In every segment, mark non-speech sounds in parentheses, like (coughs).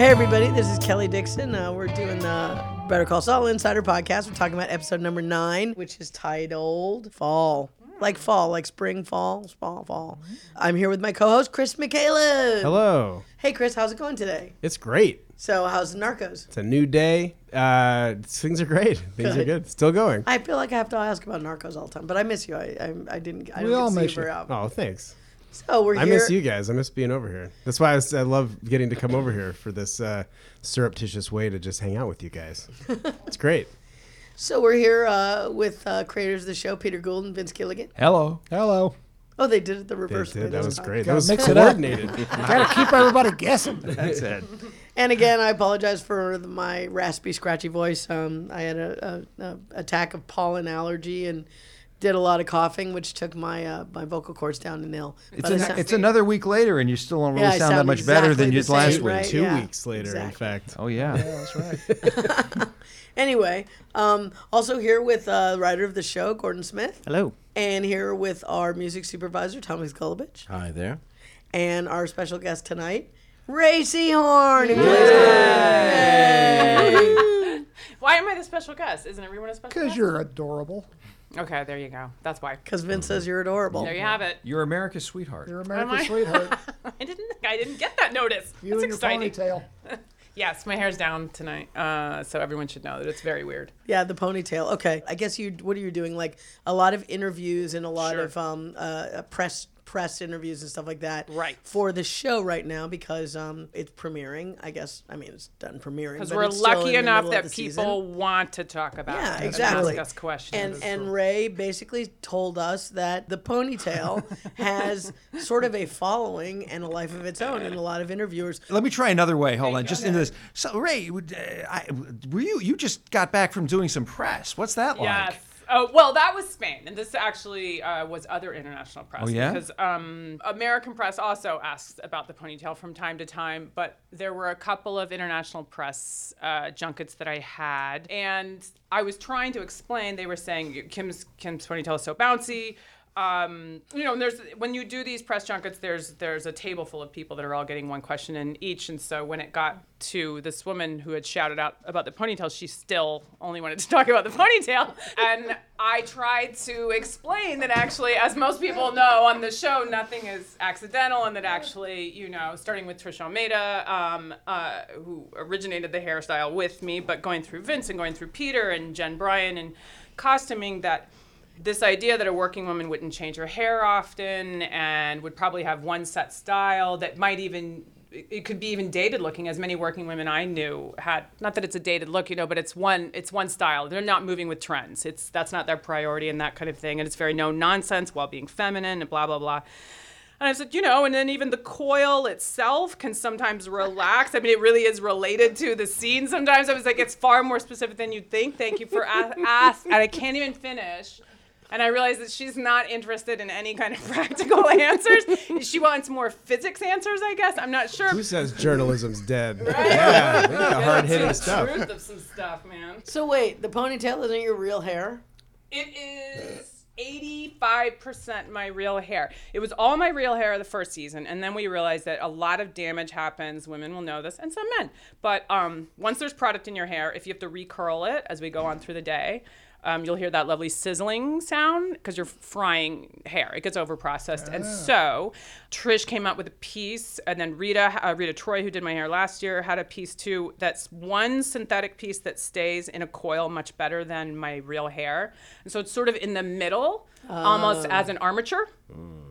Hey, everybody, this is Kelly Dixon. Uh, we're doing the Better Call Saul Insider podcast. We're talking about episode number nine, which is titled Fall. Like fall, like spring, fall, fall, fall. I'm here with my co host, Chris McCaleb. Hello. Hey, Chris, how's it going today? It's great. So, how's the Narcos? It's a new day. Uh, things are great. (laughs) Things are Good. good. Still going. I feel like I have to ask about Narcos all the time, but I miss you. I, I, I didn't. I We don't all get to miss see you you. very often. Oh, thanks. So we're I here. miss you guys. I miss being over here. That's why I, was, I love getting to come over here for this uh, surreptitious way to just hang out with you guys. (laughs) It's great. So we're here uh, with uh, creators of the show, Peter Gould and Vince Gilligan. Hello. Hello. Oh, they did it the reverse way. did. That was time. great. That Gotta was mix it up. coordinated. (laughs) Gotta keep everybody guessing. That's it. (laughs) And again, I apologize for the- my raspy, scratchy voice. Um, I had a, a, a attack of pollen allergy and did a lot of coughing, which took my uh, my vocal cords down to nil. It's, But an, sound- it's another week later, and you still don't really Yeah, I sound, that sound much better than you did last week. right? Two Yeah, weeks later, in fact. Oh yeah. That's right. (laughs) (laughs) Anyway, um, also here with uh, writer of the show, Gordon Smith, Hello. and here with our music supervisor, Thomas Golubic, Hi there. and our special guest tonight, Rhea Seehorn. who plays- (laughs) Why am I the special guest? Isn't everyone a special guest? Because you're adorable. Okay, there you go. That's why. Because Vince says you're adorable. There you have it. You're America's sweetheart. You're Am America's I? sweetheart. (laughs) I didn't. I didn't get that notice. You That's and your exciting. ponytail. (laughs) Yes, my hair's down tonight, uh, so everyone should know that it's very weird. Yeah, the ponytail. Okay, I guess you. What are you doing? Like a lot of interviews and a lot Sure. of um, uh, press press interviews and stuff like that. Right. For the show right now because um, it's premiering. I guess. I mean, it's done premiering. Because we're lucky enough that people season. want to talk about Yeah, it exactly. and ask us questions. And and Rhea basically told us that the ponytail (laughs) has sort of a following and a life of its own, and a lot of interviewers. Let me try another way. Hold on, just into this. So Rhea, uh, I, were you you just got back from doing some press? What's that like? Oh well, that was Spain, and this actually uh, was other international press. Oh, yeah? Because um, American press also asks about the ponytail from time to time, but there were a couple of international press uh, junkets that I had, and I was trying to explain. They were saying Kim's Kim's ponytail is so bouncy. Um, you know, there's when you do these press junkets, there's there's a table full of people that are all getting one question in each, and so when it got to this woman who had shouted out about the ponytail, she still only wanted to talk about the ponytail, and I tried to explain that actually, as most people know on the show, nothing is accidental, and that actually, you know, starting with Trish Almeida, um, uh, who originated the hairstyle with me, but going through Vince and going through Peter and Jen Bryan and costuming that this idea that a working woman wouldn't change her hair often and would probably have one set style that might even it could be even dated looking as many working women i knew had not that it's a dated look you know but it's one it's one style they're not moving with trends it's that's not their priority and that kind of thing and it's very no nonsense while being feminine and blah blah blah and I said, you know, and then even the coil itself can sometimes relax. I mean, it really is related to the scene sometimes. I was like, it's far more specific than you'd think. Thank you for a- ask. And I can't even finish. And I realized that she's not interested in any kind of (laughs) practical answers. She wants more physics answers, I guess. I'm not sure. Who says journalism's dead? Yeah, they got hard hitting That's the stuff. truth of some stuff, man. So wait, the ponytail isn't your real hair? It is 85% my real hair. It was all my real hair the first season, and then we realized that a lot of damage happens. Women will know this, and some men. But um, once there's product in your hair, if you have to recurl it as we go on through the day, um, you'll hear that lovely sizzling sound because you're frying hair. It gets over processed. And so Trish came out with a piece, and then Rita, uh, Rita Troy, who did my hair last year, had a piece too. That's one synthetic piece that stays in a coil much better than my real hair. And so it's sort of in the middle, almost as an armature.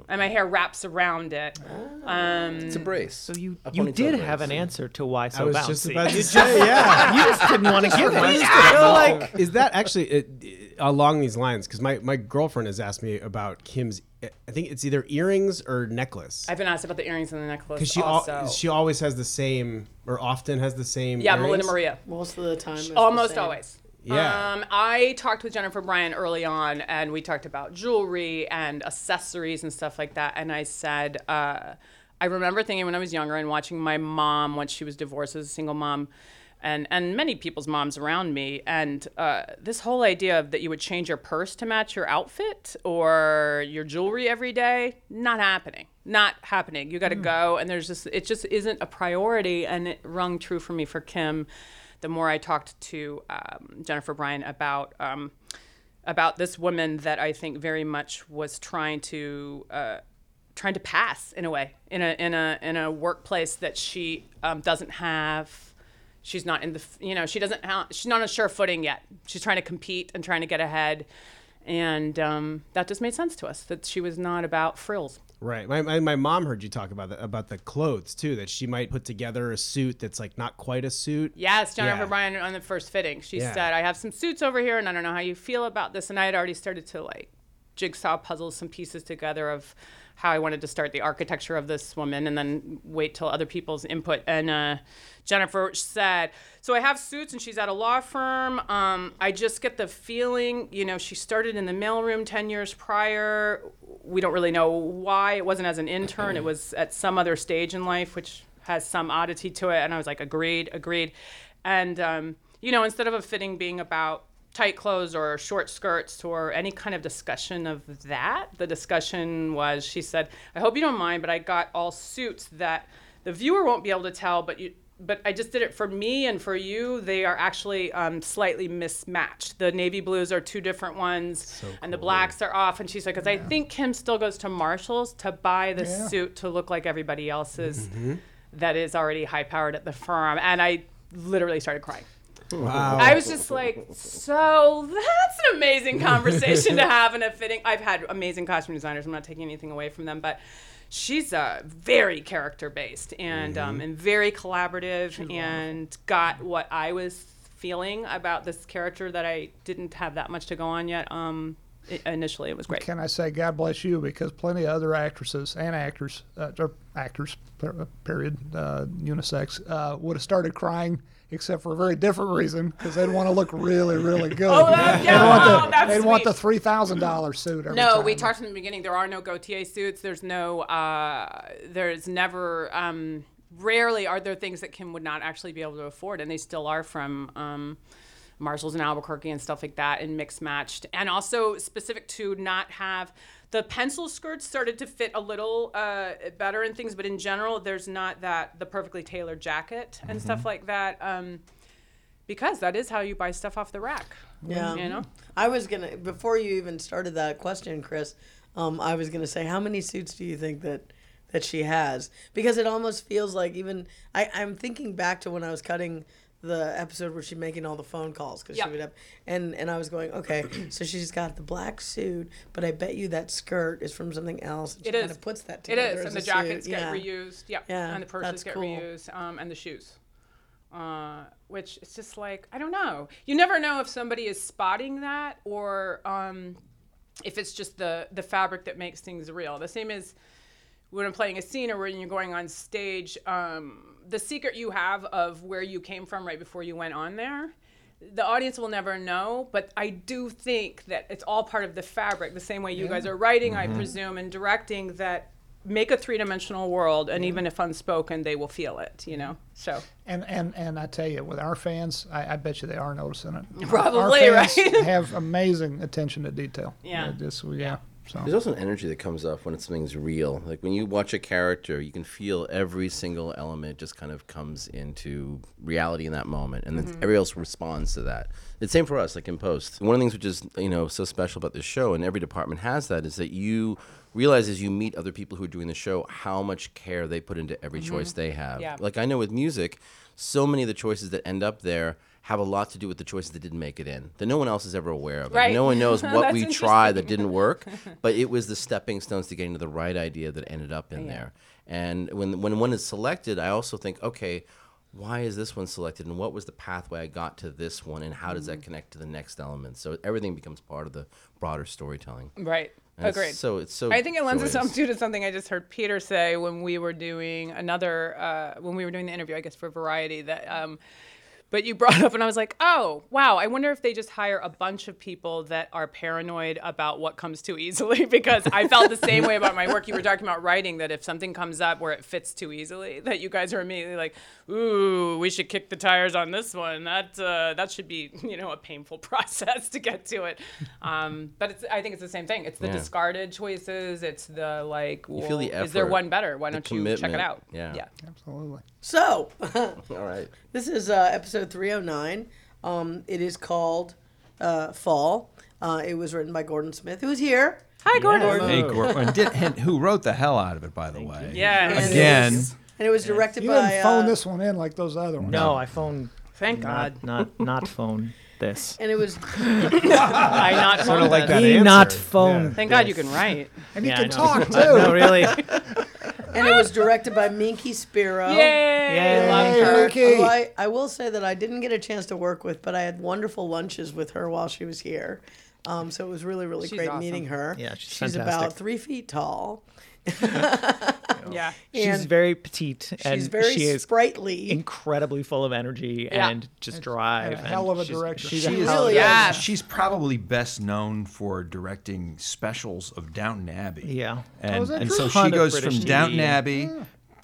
And my hair wraps around it. Um, It's a brace. So you A you ponytail did brace. have an answer to why so I was bouncy. just about to say, yeah. (laughs) you just didn't want to give it. So, like, is that actually it, it- along these lines? Because my, my girlfriend has asked me about Kim's. I think it's either earrings or necklace. I've been asked about the earrings and the necklace Because she also. al- she always has the same, or often has the same. yeah, earrings. Melinda Maria. Most of the time. it's the Almost same. always. Yeah. Um, I talked with Jennifer Bryan early on, and we talked about jewelry and accessories and stuff like that. And I said, uh, I remember thinking when I was younger and watching my mom once she was divorced as a single mom. and and many people's moms around me. And uh, this whole idea of that you would change your purse to match your outfit or your jewelry every day, not happening. Not happening. You got to go, and there's just it just isn't a priority, and it rung true for me for Kim. The more I talked to um, Jennifer Bryan about. Um, about this woman that I think very much was trying to uh, trying to pass in a way in a in a in a workplace that she um, doesn't have. She's not in the you know she doesn't ha- she's not on a sure footing yet. She's trying to compete and trying to get ahead, and um, that just made sense to us that she was not about frills. Right. My, my, my mom heard you talk about the, about the clothes too. That she might put together a suit that's like not quite a suit. Yes, Jennifer Yeah. Bryan on the first fitting. She Yeah. said, I have some suits over here and I don't know how you feel about this. And I had already started to like jigsaw puzzle some pieces together of how I wanted to start the architecture of this woman and then wait till other people's input. And uh, Jennifer said, So I have suits and she's at a law firm. Um, I just get the feeling, you know, she started in the mailroom 10 years prior. We don't really know why. It wasn't as an intern, it was at some other stage in life, which has some oddity to it. And I was like, Agreed, agreed. And, um, you know, instead of a fitting being about tight clothes or short skirts or any kind of discussion of that. The discussion was she said, "I hope you don't mind, but I got all suits that the viewer won't be able to tell, but you." But I just did it for me and for you. They are actually um, slightly mismatched. The navy blues are two different ones, and the blacks are off. And she's like, "Cause I think Kim still goes to Marshalls to buy the Yeah. suit to look like everybody else's that is already high powered at the firm." And I literally started crying. Wow. I was just like, so that's an amazing (laughs) conversation to have in a fitting. I've had amazing costume designers. I'm not taking anything away from them, but she's uh, very character based and um, and very collaborative and got what I was feeling about this character that I didn't have that much to go on yet. Um, i initially, it was great. Can I say God bless you because plenty of other actresses and actors, uh, or actors, period, uh, unisex, uh, would have started crying except for a very different reason because they'd want to look really, really (laughs) good. Oh, that- yeah, they'd want oh, the, that's they'd want the three thousand dollar suit. Every No, time. we talked in the beginning. There are no Gautier suits. There's no. Uh, there's never. Um, rarely are there things that Kim would not actually be able to afford, and they still are from. Um, Marshalls and Albuquerque and stuff like that, and mixed matched, and also specific to not have the pencil skirts started to fit a little uh, better and things, but in general, there's not that the perfectly tailored jacket and stuff like that, um, because that is how you buy stuff off the rack. Yeah. you know. I was gonna before you even started that question, Chris. Um, I was gonna say, how many suits do you think that that she has? Because it almost feels like even I, I'm thinking back to when I was cutting the episode where she's making all the phone calls because Yep. she would have and and I was going, okay, (clears throat) so she's got the black suit, but I bet you that skirt is from something else. And she It is. kind of puts that together. is, as and the jackets suit. get yeah. reused. Yeah, Yeah, and the purses get cool. reused, um, and the shoes. Uh, which it's just like I don't know. You never know if somebody is spotting that or um, if it's just the the fabric that makes things real. The same as when I'm playing a scene or when you're going on stage, um, the secret you have of where you came from right before you went on there, the audience will never know. But I do think that it's all part of the fabric, the same way you guys are writing, I presume, and directing that make a three-dimensional world and even if unspoken they will feel it you know so And and and I tell you, with our fans, I, I bet you they are noticing it. (laughs) Probably, right? Have amazing attention to detail. Yeah. Just yeah. So There's also an energy that comes up when something's real. Like when you watch a character, you can feel every single element just kind of comes into reality in that moment, and then mm-hmm. everybody else responds to that. It's same for us, like in post. One of the things which is you know so special about this show, and every department has that, is that you realize as you meet other people who are doing the show how much care they put into every mm-hmm. choice they have. Yeah. Like I know with music, so many of the choices that end up there have a lot to do with the choices that didn't make it in that no one else is ever aware of. Like, Right. No one knows (laughs) what we tried that didn't work, but it was the stepping stones to getting to the right idea that ended up in there. And when when one is selected, I also think, okay, why is this one selected, and what was the pathway I got to this one, and how does Mm-hmm. that connect to the next element? So everything becomes part of the broader storytelling. right And it's agreed So it's so. I think it lends itself too to something I just heard Peter say when we were doing another uh, when we were doing the interview, I guess for Variety, that um, But you brought (laughs) up, and I was like, oh, wow. I wonder if they just hire a bunch of people that are paranoid about what comes too easily (laughs) because I felt the same way about my work. You were talking about writing that if something comes up where it fits too easily, that you guys are immediately like, ooh, we should kick the tires on this one. That uh, that should be, (laughs) you know, a painful process to get to it. Um, but it's, I think it's the same thing. It's the Yeah. discarded choices. It's the like, You feel the well, is there one better? Why don't you check it out? Yeah. Yeah. Absolutely. So, All right. This is uh, episode 309. Um, it is called uh, Fall. Uh, it was written by Gordon Smith, who's here. Hi, Gordon. Hey, Gordon, and did, and who wrote the hell out of it, by the way? Yeah. And it Again. was- And it was directed You by. didn't phone uh, this one in like those other ones. No, I phoned. Thank God. Not not not phone this. (laughs) And it was (laughs) I not Sort phoned of like this. that He not phone. Yeah. Thank God you can write. And you Yeah, I can know. talk (laughs) too. no, really. And it was directed by Minky Spiro. Yay! Yay. Love her. Minky. Who I, I will say that I didn't get a chance to work with, but I had wonderful lunches with her while she was here. Um, so it was really, really She's great awesome. meeting her. Yeah, she's she's fantastic. about three feet tall. (laughs) Yeah. She's and very petite and she's very she is sprightly. incredibly full of energy Yeah. and just drive. And a hell of a she's- director. She's She a really is. Yeah. She's probably best known for directing specials of Downton Abbey. Yeah. And, Oh, and so she goes British from TV. Downton Abbey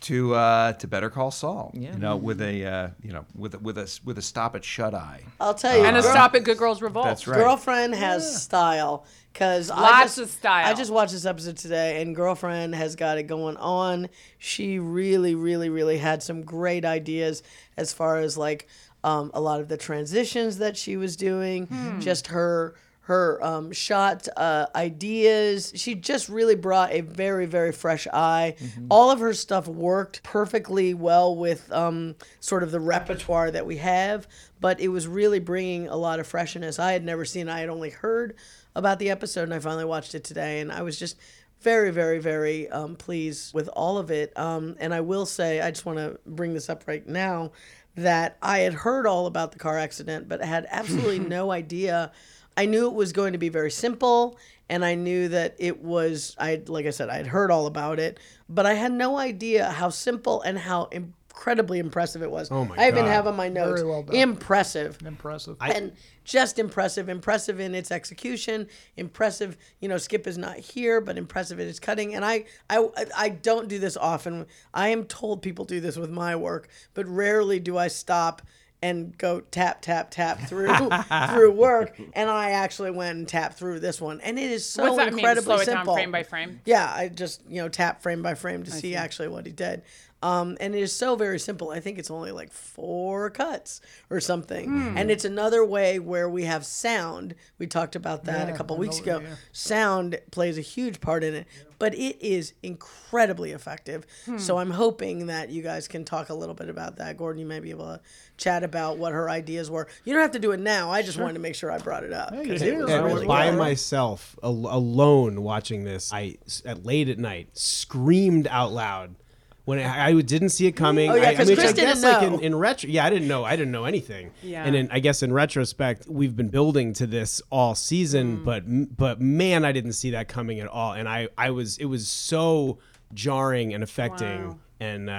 to uh, to Better Call Saul. Yeah. You know, with a uh, you know with a, with a with a stop at Shut Eye. I'll tell you. And a stop at Good Girls Revolt. That's right. Girlfriend has style because I Lots just, of style. I just watched this episode today, and girlfriend has got it going on. She really, really, really had some great ideas as far as like um, a lot of the transitions that she was doing, Hmm. just her her um, shot uh, ideas. She just really brought a very, very fresh eye. Mm-hmm. All of her stuff worked perfectly well with um, sort of the repertoire that we have, but it was really bringing a lot of freshness. I had never seen. I had only heard about the episode, and I finally watched it today, and I was just very, very, very um, pleased with all of it. Um, and I will say, I just want to bring this up right now that I had heard all about the car accident, but had absolutely (laughs) no idea. I knew it was going to be very simple, and I knew that it was. I like I said, I had heard all about it, but I had no idea how simple and how incredibly impressive it was. Oh my I even God. have on my notes. well done. Impressive Impressive. and just impressive impressive in its execution impressive you know skip is not here but impressive in its cutting and I, I i don't do this often i am told people do this with my work but rarely do i stop and go tap tap tap through (laughs) through work and i actually went and tapped through this one and it is so What's that mean? incredibly Slow it down simple frame by frame? yeah, I just you know tap frame by frame to see, actually what he did. Um, and it is so very simple. I think it's only like four cuts or something. Hmm. And it's another way where we have sound. We talked about that a couple I weeks ago. yeah. Sound plays a huge part in it, but it is incredibly effective. Hmm. So I'm hoping that you guys can talk a little bit about that. Gordon, you may be able to chat about what her ideas were. You don't have to do it now. I just wanted to make sure I brought it up. you 'cause did. it was Yeah, really by good. myself, al- alone, watching this, I s- at late at night screamed out loud when I, I didn't see it coming. Oh, yeah, I, 'cause which Chris I didn't guess, like in, know. in retro, yeah, I didn't know. I didn't know anything. Yeah. And in, I guess in retrospect, we've been building to this all season, Mm. but but man, I didn't see that coming at all. And I I was it was so jarring and affecting. Wow. And uh,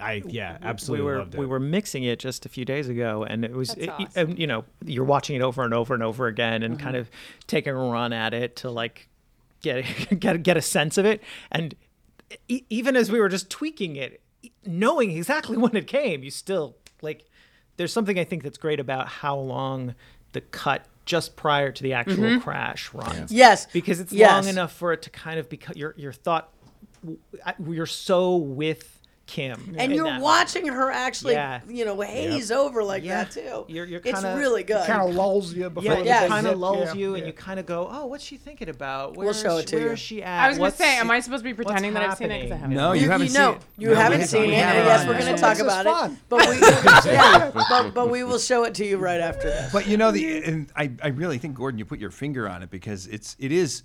I yeah absolutely we absolutely were loved it. we were mixing it just a few days ago, and it was it- awesome. and, you know you're watching it over and over and over again, and kind of taking a run at it to like get (laughs) get get a sense of it, and e- even as we were just tweaking it, knowing exactly (laughs) when it came, you still like. There's something I think that's great about how long the cut just prior to the actual mm-hmm. crash runs. Yes. because it's Yes. long enough for it to kind of become your your thought. You're so with Kim, and you're watching her actually, Yeah. you know, haze over like Yeah. that too. You're- you're it's kinda- really good. kind of lulls you before Yeah, yeah, kind of lulls Yeah, you, and yeah. you kind of go, "Oh, what's she thinking about? Where We'll show she, it to where you. is she at? I was going to say, am I supposed to be pretending that I've seen it? I haven't. No, you, you, haven't you seen know, it. you No, haven't have seen not. it, and yes, we're going to talk about it. But we, yeah, (laughs) but, but we will show it to you right after this. But you know the, and I, I really think Gordon, you put your finger on it because it's it is,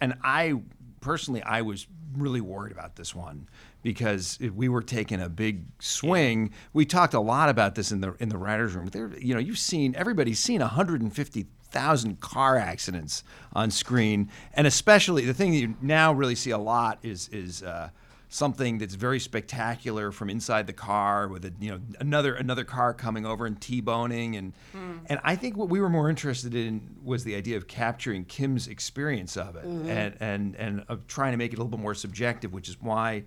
and I personally I was really worried about this one because we were taking a big swing. We talked a lot about this in the in the writers' room. There, you know, you've seen everybody's seen 150 thousand car accidents on screen, and especially the thing that you now really see a lot is is uh, something that's very spectacular from inside the car with a you know another another car coming over and t-boning and and I think what we were more interested in was the idea of capturing Kim's experience of it and and and of trying to make it a little bit more subjective, which is why.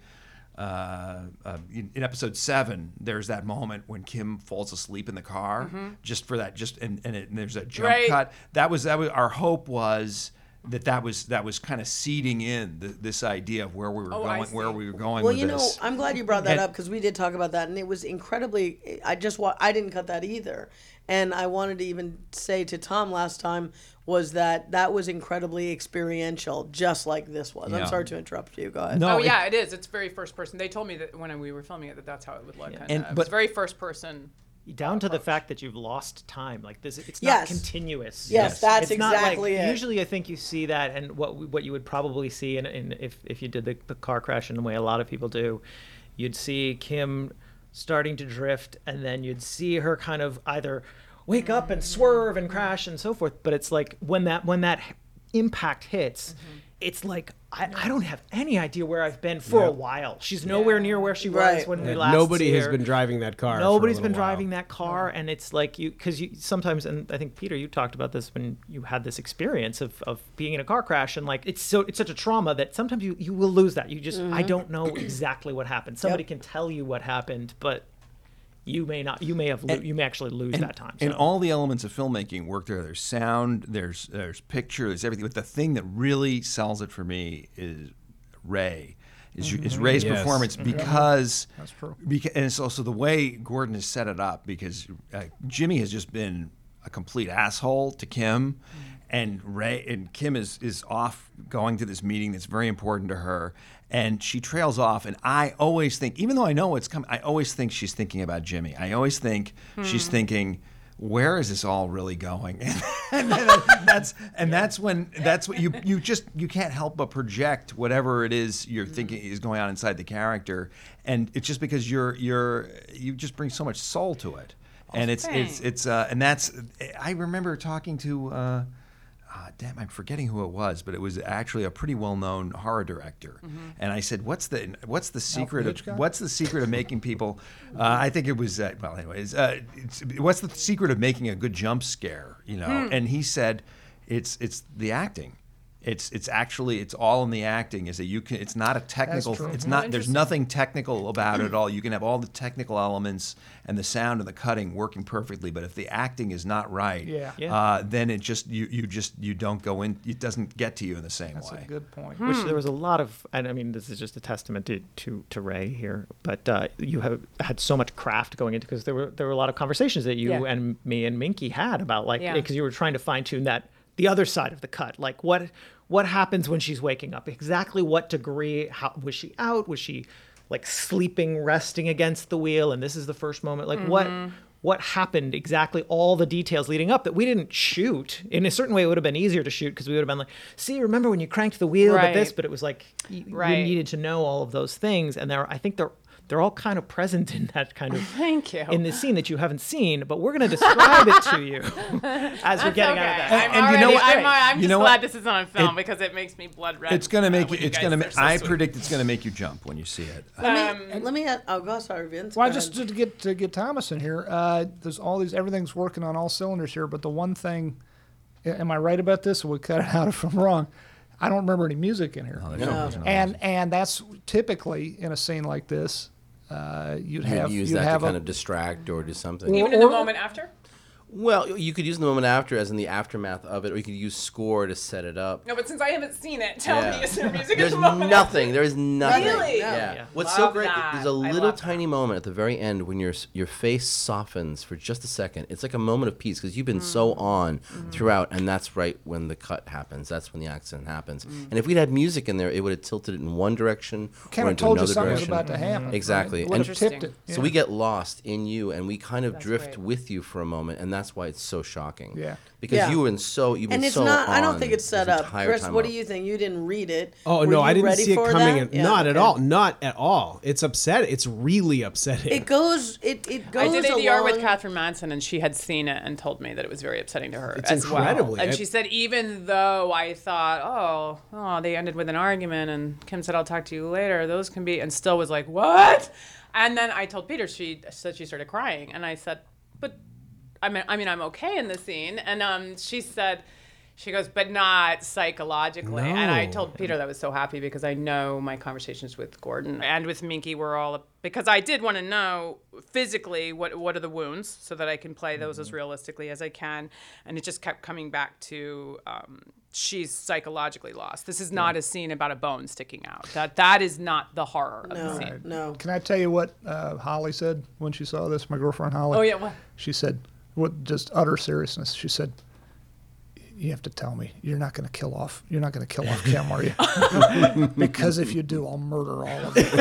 Uh, uh, in, in episode seven, there's that moment when Kim falls asleep in the car, just for that, just and, and, it, and there's a jump Right. cut. That was that was our hope was that that was that was kind of seeding in the, this idea of where we were Oh, going, where we were going Well, with you know, this. I'm glad you brought that And- up because we did talk about that, and it was incredibly. I just wa- I didn't cut that either, and I wanted to even say to Tom last time was that that was incredibly experiential, just like this was. Yeah. I'm sorry to interrupt you. Go ahead. No, Oh it- yeah, it is. It's very first person. They told me that when we were filming it that that's how it would look. And, And- uh, it but- was very first person. down to the fact that you've lost time like this it's Yes. not continuous Yes, that's it's not like- exactly it. usually i think you see that and what what you would probably see in, in if, if you did the, the car crash in the way a lot of people do you'd see kim starting to drift and then you'd see her kind of either wake up and swerve and crash and so forth but it's like when that when that impact hits mm-hmm. it's like I, I don't have any idea where I've been for a while. She's nowhere near where she was Right. when we And last nobody see has been driving that car. for a Nobody's little been while. driving that car, and it's like you because you sometimes, and I think Peter, you talked about this when you had this experience of, of being in a car crash, and like it's so it's such a trauma that sometimes you you will lose that. You just I mm-hmm. don't know exactly what happened. Somebody can tell you what happened, but you may not. You may have lo- you may actually lose that time. And all the elements of filmmaking work there. There's sound, there's there's picture, there's everything. But the thing that really sells it for me is Rhea. Is, is Rhea's Yes. performance because That's true. Because, and it's also the way Gordon has set it up because uh, Jimmy has just been a complete asshole to Kim, and Rhea and Kim is is off going to this meeting that's very important to her, and she trails off. And I always think, even though I know what's coming, I always think she's thinking about Jimmy. I always think she's thinking. Where is this all really going? (laughs) and then (laughs) that's and that's when that's what you you just you can't help but project whatever it is you're thinking is going on inside the character, and it's just because you're you're you just bring so much soul to it, and it's it's it's uh, and that's I remember talking to. Uh, damn, I'm forgetting who it was, but it was actually a pretty well-known horror director. And I said, "What's the what's the secret of Hitchcock? what's the secret of making people?" Uh, I think it was uh, well, anyways. Uh, it's, what's the secret of making a good jump scare? You know, and he said, "It's it's the acting." It's it's actually it's all in the acting. Is that you can? It's not a technical. It's not. There's nothing technical about it at (clears throat) all. You can have all the technical elements and the sound and the cutting working perfectly, but if the acting is not right, Yeah. Yeah. Uh, then it just you you just you don't go in. It doesn't get to you in the same That's way. That's a good point. which there was a lot of and i mean this is just a testament to to, to Rhea here but uh, you have had so much craft going into because there were there were a lot of conversations that you Yeah. and me and minky had about like Yeah. because you were trying to fine-tune that the other side of the cut like what what happens when she's waking up? Exactly what degree how was she out? Was she like sleeping resting against the wheel? And this is the first moment like what mm-hmm. what happened? Exactly all the details leading up that we didn't shoot. In a certain way it would have been easier to shoot because we would have been like see remember when you cranked the wheel but this? But it was like you, you needed to know all of those things. And they're i think they're they're all kind of present in that kind of (laughs) Thank you. in this scene that you haven't seen but we're going to describe it to you (laughs) as we're getting okay. out of that I'm And you know what? I'm, I'm You know glad what? this is on film It- because it makes me blood red. It's gonna uh, make when you. It's guys gonna. are make so I sweet. predict it's gonna make you jump when you see it. Let Um, me let me. add- Oh, go sorry, Vince. Well, Go just ahead. to get to get Thomas in here, uh, there's all these everything's working on all cylinders here, but the one thing, am I right about this? We'll cut it out (laughs) if I'm wrong. I don't remember any music in here, No. and and that's typically in a scene like this, uh, you'd You'd have use you'd that have to a, kind of distract or do something. even in the moment after. Well, you could use the moment after as in the aftermath of it, or you could use score to set it up. No, but since I haven't seen it, tell Yeah. me is there music (laughs) There's the moment There's nothing. after? There is nothing. Really? Yeah. Yeah. What's so great? that. There's a I little love that. tiny moment at the very end when your your face softens for just a second. It's like a moment of peace because you've been so Mm. on throughout, and that's right when the cut happens. That's when the accident happens. And if we'd had music in there, it would have tilted it in one direction kind or of into told you another something was direction. about to happen. Exactly. Would And- tipped it. So we get lost in you, and we kind of That's drift great. with you for a moment, and that's why it's so shocking. Yeah. Because Yeah. you were in so you've been and it's so not. I don't think it's set up. Chris, what up. do you think? You didn't read it. Oh Were no, you I didn't ready see it for coming. that? in. Yeah, not at all. Not not at all. It's upset. It's really upsetting. It goes. It it goes. I goes. did ADR with Catherine Manson, and she had seen it and told me that it was very upsetting to her It's as incredibly- well. And I- she said, even though I thought, oh, oh, they ended with an argument, and Kim said, "I'll talk to you later." Those can be, and still was like, what? And then I told Peter. She said she started crying, and I said, but I mean, I mean, I'm okay in the scene, and um, she said. She goes, but not psychologically. And I told Peter that I was so happy because I know my conversations with Gordon and with Minky were all because I did want to know physically what what are the wounds so that I can play those as realistically as I can. And it just kept coming back to um, she's psychologically lost. This is not a scene about a bone sticking out. That that is not the horror of the No, scene. no. Can I tell you what uh, Holly said when she saw this? My girlfriend Holly. Oh yeah, what? She said, "What? Just utter seriousness." She said, "You have to tell me you're not going to kill off. You're not going to kill off Kim, are you? (laughs) because if you do, I'll murder all of you." (laughs)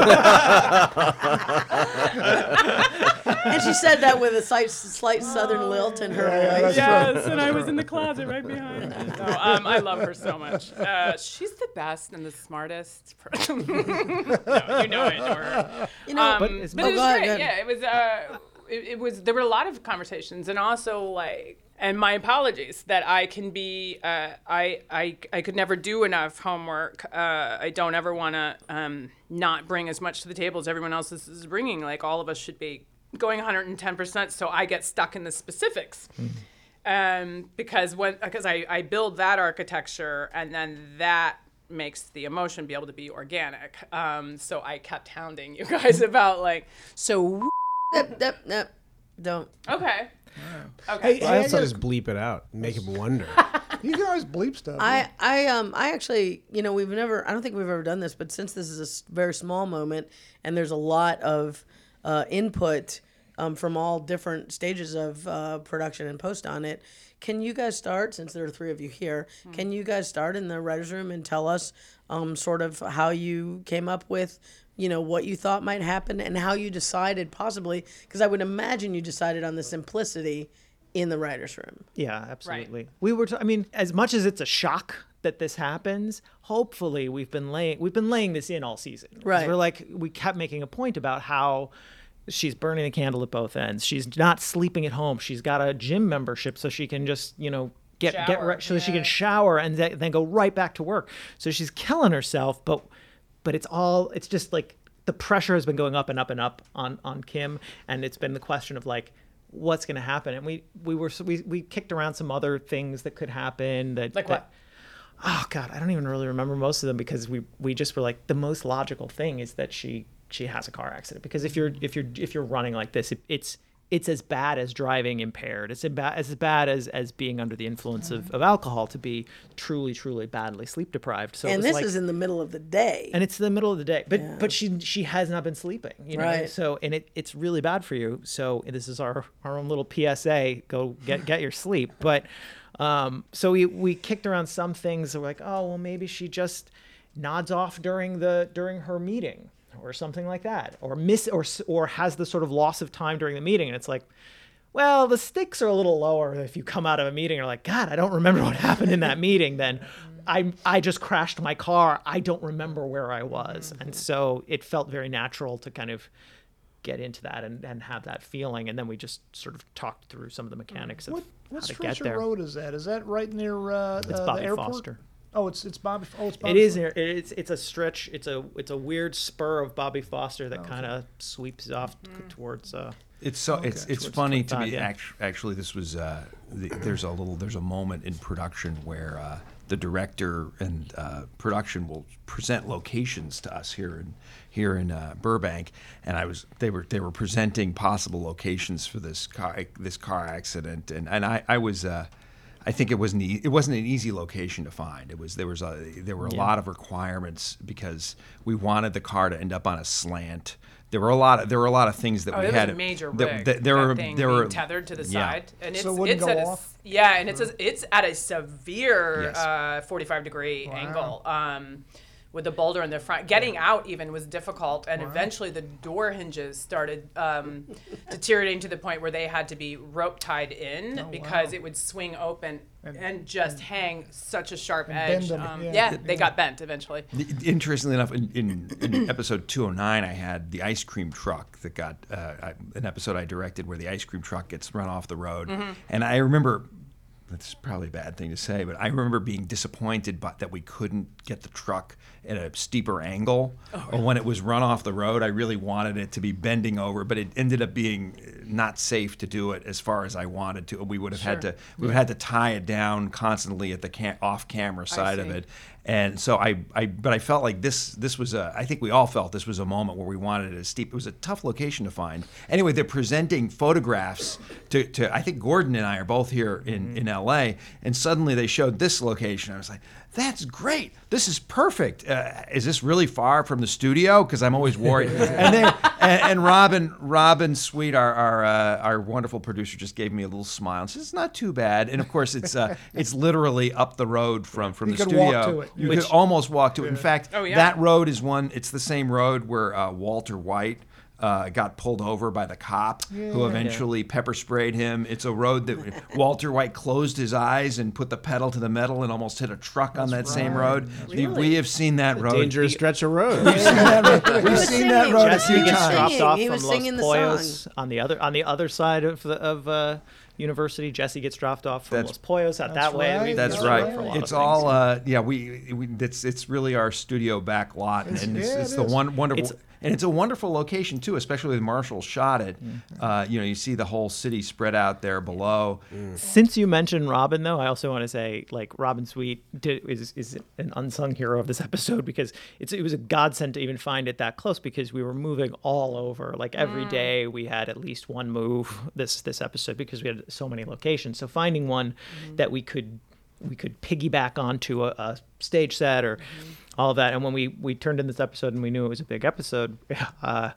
And she said that with a slight, slight southern lilt in her voice. Yes, and I was in the closet right behind her. (laughs) No, um, I love her so much. Uh, she's the best and the smartest. person. no, you know it. adore her. You know, Um, But but, it's- it Oh, was go great. ahead. Yeah, it was. Uh, it, it was. There were a lot of conversations, and also like, and my apologies that I can be. Uh, I I I could never do enough homework. Uh, I don't ever want to um, not bring as much to the table as everyone else is, is bringing. Like all of us should be going 110 percent. So I get stuck in the specifics. Um, because when because I, I build that architecture and then that makes the emotion be able to be organic. Um, so I kept hounding you (laughs) guys about like so Yep, yep, yep. Don't. okay. Okay. Hey, I I also just- just bleep it out, and make him wonder. (laughs) You can always bleep stuff. I, I, um, I actually, you know, we've never, I don't think we've ever done this, but since this is a s- very small moment and there's a lot of uh, input um, from all different stages of uh, production and post on it, can you guys start, since there are three of you here, can you guys start in the writer's room and tell us um, sort of how you came up with, you know, what you thought might happen and how you decided possibly, because I would imagine you decided on the simplicity in the writer's room. Yeah, absolutely. We were. T- I mean, as much as it's a shock that this happens, hopefully we've been laying we've been laying this in all season Right. We're like we kept making a point about how she's burning the candle at both ends. She's not sleeping at home. She's got a gym membership so she can just you know get get Shower, right so that she can shower and th- then go right back to work. So she's killing herself, but but it's all it's just like the pressure has been going up and up and up on on Kim, and it's been the question of like what's going to happen. And we we were we we kicked around some other things that could happen. That Like that- what? Oh God, I don't even really remember most of them because we we just were like the most logical thing is that she she has a car accident because if you're if you're if you're running like this, it, it's it's as bad as driving impaired. It's as bad as bad as as being under the influence of, of alcohol to be truly truly badly sleep deprived. So and this like, is in the middle of the day. and it's the middle of the day but but she she has not been sleeping you know Right. so and it, it's really bad for you so this is our our own little psa go get get your sleep (laughs) but um so we we kicked around some things that were like oh well maybe she just nods off during the during her meeting or something like that or miss or or has the sort of loss of time during the meeting and it's like well, the stakes are a little lower if you come out of a meeting and you're like, God, I don't remember what (laughs) happened in that meeting. Then I I just crashed my car. I don't remember where I was. And so it felt very natural to kind of get into that and, and have that feeling. And then we just sort of talked through some of the mechanics of what how what to stretch get of there. road is that? Is that right near uh, It's uh, Bobby the airport? Foster. Oh, it's it's Bobby. Oh, it's Bobby. is. Foster. It's it's a stretch. It's a it's a weird spur of Bobby Foster that kind of sweeps off t- towards. Uh, It's so it's it's Towards funny to me. yeah. Act, actually, this was uh, the, there's a little there's a moment in production where uh, the director and uh, production will present locations to us here in here in uh, Burbank, and I was they were they were presenting possible locations for this car this car accident, and and I I was. I think it wasn't e- it wasn't an easy location to find. It was there was a there were a lot of requirements because we wanted the car to end up on a slant. There were a lot of there were a lot of things that Oh, we had. was a major that- rig. that- there that were thing there being were tethered to the yeah. side, and So it it's wouldn't it's go at a, off? s- yeah, and it's a, it's at a severe Yes. uh, 45 degree angle. Um, with the boulder in the front. Getting out even was difficult, and eventually the door hinges started um, (laughs) deteriorating to the point where they had to be rope tied in because it would swing open and, just hang such a sharp edge. them, Um, yeah. yeah, they got bent eventually. Interestingly enough, in, in, in (coughs) episode 209, I had the ice cream truck that got uh, an episode I directed where the ice cream truck gets run off the road. And I remember, that's probably a bad thing to say, but I remember being disappointed by, that we couldn't get the truck at a steeper angle. Oh, or when it was run off the road, I really wanted it to be bending over, but it ended up being not safe to do it as far as I wanted to. We would have had to we would have had to tie it down constantly at the cam- off camera side of it and so I, I but I felt like this this was a I think we all felt this was a moment where we wanted it as steep. It was a tough location to find. Anyway, they're presenting photographs to, to I think Gordon and I are both here in, mm. in LA, and suddenly they showed this location. I was like, that's great. This is perfect. Uh, is this really far from the studio? Because I'm always worried. (laughs) and then and, and Robin Robin Sweet, our our, uh, our wonderful producer, just gave me a little smile and says it's not too bad. And of course, it's uh, (laughs) it's literally up the road from from You the could studio. walk to it. You Which- could almost walk to it. In fact, Oh, yeah. that road is one. It's the same road where uh, Walter White. Uh, got pulled over by the cop who eventually pepper sprayed him. It's a road that (laughs) Walter White closed his eyes and put the pedal to the metal and almost hit a truck on that same road. We- We have seen that road. Dangerous stretch of road. We've seen that road, we've was seen that road a Jesse few gets times. dropped off He from was Los singing the song. on the other on the other side of the, of uh, university. Jesse gets dropped off from That's- Los Pollos out that way. right. We- That's right. for a lot It's all uh, yeah. We, we it's it's really our studio back lot, and it's, yeah, it's it the one wonderful. It's- and it's a wonderful location too, especially with Marshall shot it. Mm-hmm. Uh, you know, you see the whole city spread out there below. Since you mentioned Robin, though, I also want to say like Robin Sweet did, is is an unsung hero of this episode because it's it was a godsend to even find it that close because we were moving all over. Like every day we had at least one move this this episode because we had so many locations. So finding one that we could we could piggyback onto a, a stage set or all of that. And when we we turned in this episode and we knew it was a big episode, (laughs) uh,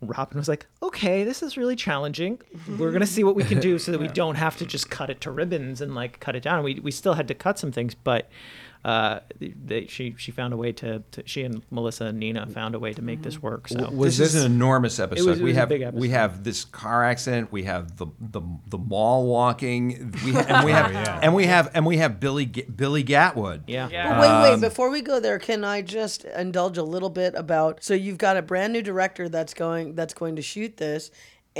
Robin was like, "Okay, this is really challenging. We're gonna (laughs) see what we can do so that we don't have to just cut it to ribbons and like cut it down. We we still had to cut some things, but uh, they, she she found a way to, to she and Melissa and Nina found a way to make this work. So Was this, is an enormous episode. was- it we was a have big we have this car accident. We have the the, the mall walking. We and we have (laughs) and we have and we have Billy Ga- Billy Gatwood. yeah. Yeah. But wait, wait. Um, Before we go there, can I just indulge a little bit about? So you've got a brand new director that's going that's going to shoot this,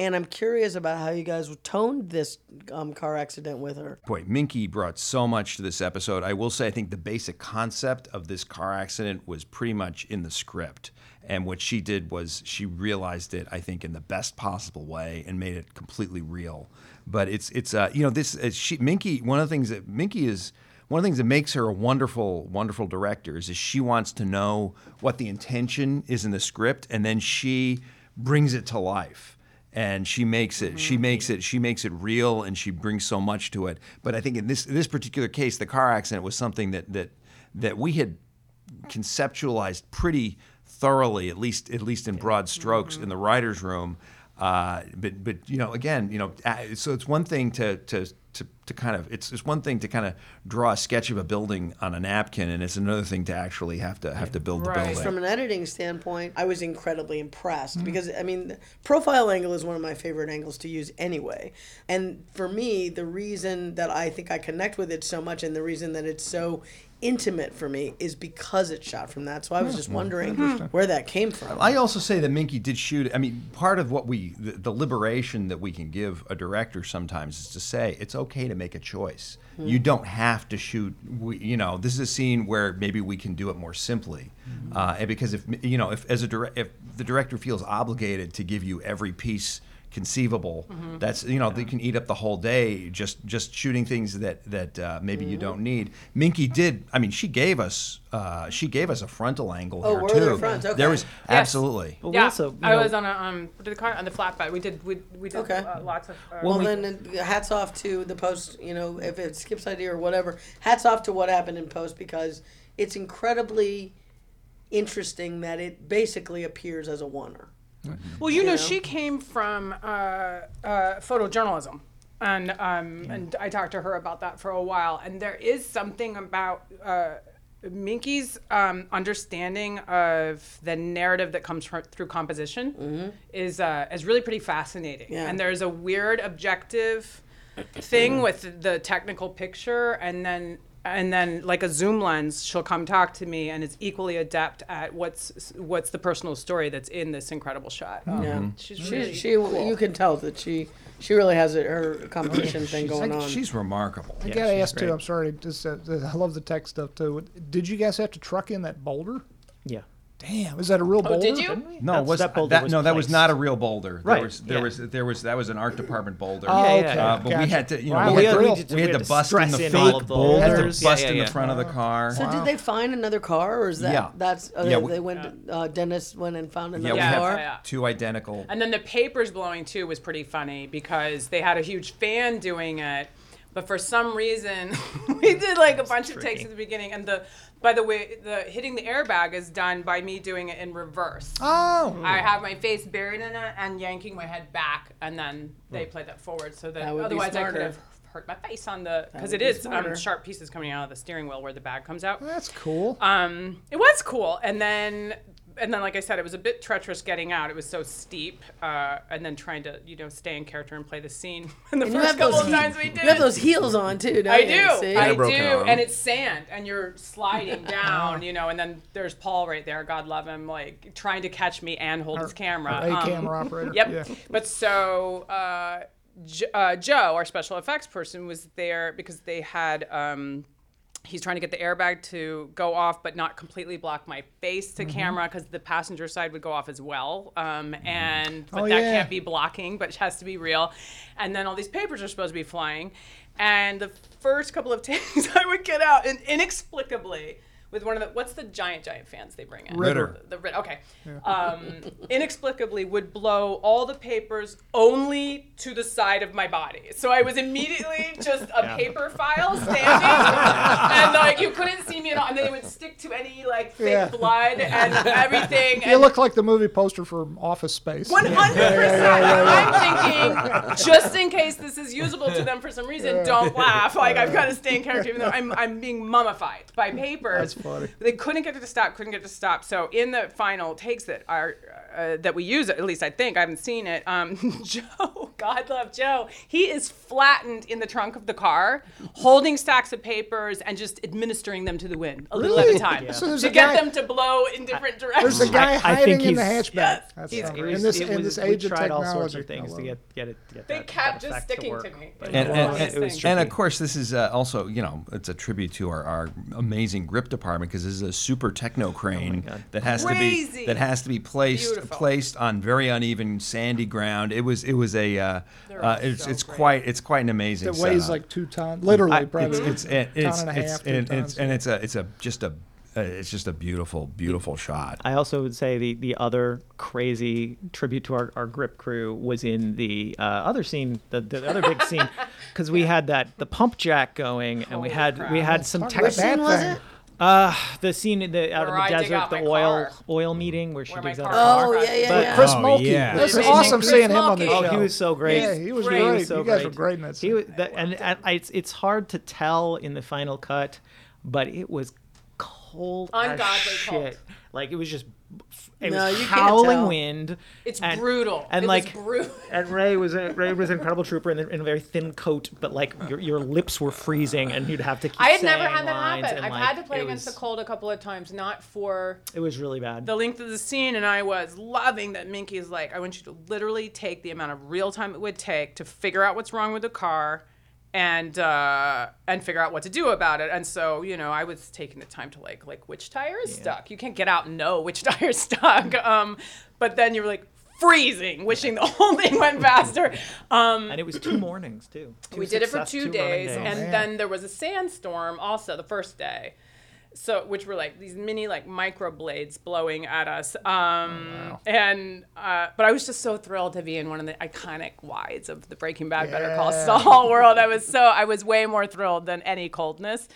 and I'm curious about how you guys toned this um, car accident with her. Boy, Minky brought so much to this episode. I will say, I think the basic concept of this car accident was pretty much in the script. And what she did was she realized it, I think, in the best possible way and made it completely real. But it's it's uh, you know this uh, she Minky. One of the things that Minky is one of the things that makes her a wonderful wonderful director is, is she wants to know what the intention is in the script, and then she brings it to life and she makes it. She makes it. She makes it real and she brings so much to it. But i think in this this particular case the car accident was something that that that we had conceptualized pretty thoroughly at least at least in broad strokes in the writers room. Uh, but but you know again you know so it's one thing to to to, to kind of it's, it's one thing to kind of draw a sketch of a building on a napkin and it's another thing to actually have to have to build the building. From an editing standpoint, I was incredibly impressed mm-hmm. because I mean, the profile angle is one of my favorite angles to use anyway. And for me, the reason that I think I connect with it so much and the reason that it's so intimate for me is because it's shot from that. So I was just wondering where that came from. I also say that Minky did shoot. I mean, part of what we, the, the liberation that we can give a director sometimes is to say it's okay to make a choice. You don't have to shoot. We, you know, this is a scene where maybe we can do it more simply, uh, and because if you know, if as a direct, if the director feels obligated to give you every piece conceivable that's you know they can eat up the whole day just just shooting things that that uh, maybe you don't need minky did i mean she gave us uh, she gave us a frontal angle Oh, here were too there fronts? there Okay. was absolutely But we yeah, also, you I know, was on a um, what the car on the flatbed. We did we we did Okay. uh, lots of. Uh, Well, we- then uh, hats off to the post. You know, if it's Skip's idea or whatever, hats off to what happened in post because it's incredibly interesting that it basically appears as a oneer. Well, you know, know? she came from uh, uh, photojournalism, and um, and I talked to her about that for a while. And there is something about uh, Minky's um, understanding of the narrative that comes from, through composition is uh, is really pretty fascinating. Yeah. And there's a weird objective thing with the technical picture, and then and then like a zoom lens, she'll come talk to me, and is equally adept at what's what's the personal story that's in this incredible shot. Um, Yeah. She's She, really she, you can tell that she, she really has it, her competition thing She's, going on. she's remarkable. I Yeah, gotta she's ask too. I'm sorry. Just uh, I love the tech stuff too. Did you guys have to truck in that boulder? Yeah. Damn, is that a real boulder? Oh, did you? No, That's- was that boulder that, was no, that was not a real boulder. Right, There was there yeah. was there was that was an art department boulder. Oh, Yeah, yeah, okay. Uh, but we had to, you know, Wow, we, had that's to, real. we had to to bust in the in fake all of the boulders, boulders. bust in the front of the car. So did they find another car, or is that Yeah. that's uh, Yeah, they, we- they went? Uh, Dennis went and found Yeah, another we Yeah, car. yeah. Two identical. And then the papers blowing too was pretty funny because they had a huge fan doing it, but for some reason (laughs) (laughs) we did like a bunch of takes at the beginning. And the by the way, the hitting the airbag is done by me doing it in reverse. Oh, I have my face buried in it and yanking my head back, and then they play that forward so that, That otherwise I could have hurt my face on the because would it be is um, sharp pieces coming out of the steering wheel where the bag comes out. that's cool. Um, it was cool, and then and then like I said, it was a bit treacherous getting out. It was so steep, uh, and then trying to you know stay in character and play the scene. (laughs) And the And first have couple those of he- times we did, You have those heels on too, don't I you? do, See? I a do, arm. and it's sand, and you're sliding (laughs) down, you know, and then there's Paul right there, God love him, like trying to catch me and hold his camera. A Um, camera operator. (laughs) Yep. Yeah. But so uh, J- uh, Joe, our special effects person, was there because they had. Um, he's trying to get the airbag to go off, but not completely block my face Mm-hmm. to camera because the passenger side would go off as well. Um, and but Oh, that yeah. can't be blocking, but it has to be real. And then all these papers are supposed to be flying. And the first couple of (laughs) takes, I would get out and inexplicably. With one of the what's the giant giant fans they bring in Ritter. the, the Rit- okay um, inexplicably would blow all the papers only to the side of my body so i was immediately (laughs) just a paper file standing and like you couldn't see me at all and then they would stick to any like fake Yeah. blood and everything You and look like the movie poster for Office Space. 100%. I'm thinking, just in case this is usable to them for some reason, don't laugh. Like, I've got to stay in character, even though I'm, I'm being mummified by papers. That's funny. (laughs) They couldn't get it to stop, couldn't get it to stop. So, in the final takes that are, uh, that we use, at least I think, I haven't seen it, um, (laughs) Joe, God love Joe, he is flattened in the trunk of the car, holding stacks of papers and just administering them to the wind a little at a time So there's to a get guy- them to blow in different directions. There's a guy I hiding think in the hatchback. Yes, That's he's funny. in this It in this we age of tried technology. all sorts of things to get get it get They that, kept that just effect sticking work. to me. But and, and, one of and, and of course, this is uh, also, you know, it's a tribute to our, our amazing grip department because this is a super techno crane God. that has to be that has to be placed Beautiful. placed on very uneven sandy ground. It was it was a uh, uh, it's so it's great. quite it's quite an amazing. It weighs setup. like two tons, literally, I- probably. it's it's it, it's and it's half, and, tons. it's and it's a it's a just a uh, it's just a beautiful beautiful shot. I also would say the the other crazy tribute to our, our grip crew was in the uh, other scene, the, the other big scene, because we (laughs) had that the pump jack going, and we Holy had we had some Talk tech. Which scene was it? Uh, the scene in the out Where of I the dig desert, out the my oil car. oil meeting where she Where my digs out car car. Oh yeah, yeah, but yeah. Chris Oh, Mulkey. yeah. It was Amazing awesome Chris seeing him on the Mulkey. show. Oh, he was so great. Yeah, he was great. great. He was so you guys great. were great in that. He scene. was, that, and, and I- it's it's hard to tell in the final cut, but it was cold as Ungodly cold. Like it was just it No, was howling wind. It's and- brutal. And It like brutal. and Rhea was a Rhea was an (laughs) incredible trooper in, a- in a very thin coat, but like your, your lips were freezing, and you'd have to keep. I had never had that happen. I've like, had to play against was, the cold a couple of times, not for It was really bad. the length of the scene, and I was loving that Minkie is like, I want you to literally take the amount of real time it would take to figure out what's wrong with the car and uh, and figure out what to do about it. And so, you know, I was taking the time to like like which tire is stuck. You can't get out and know which (laughs) tire's stuck. Um, but then you're like freezing, wishing the whole thing went (laughs) faster. Um, and it was two mornings too. Two we did it for two two running days, and man. then there was a sandstorm also the first day so which were like these mini like micro blades blowing at us um and uh but i was just so thrilled to be in one of the iconic wides of the breaking bad better call Yeah. saul (laughs) world. I was so i was way more thrilled than any coldness.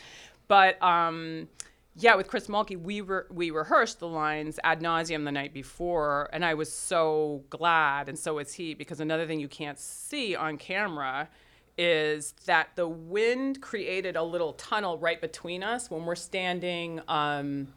But um yeah, with Chris Mulkey, we were we rehearsed the lines ad nauseum the night before, and I was so glad, and so was he, because another thing you can't see on camera is that the wind created a little tunnel right between us when we're standing um,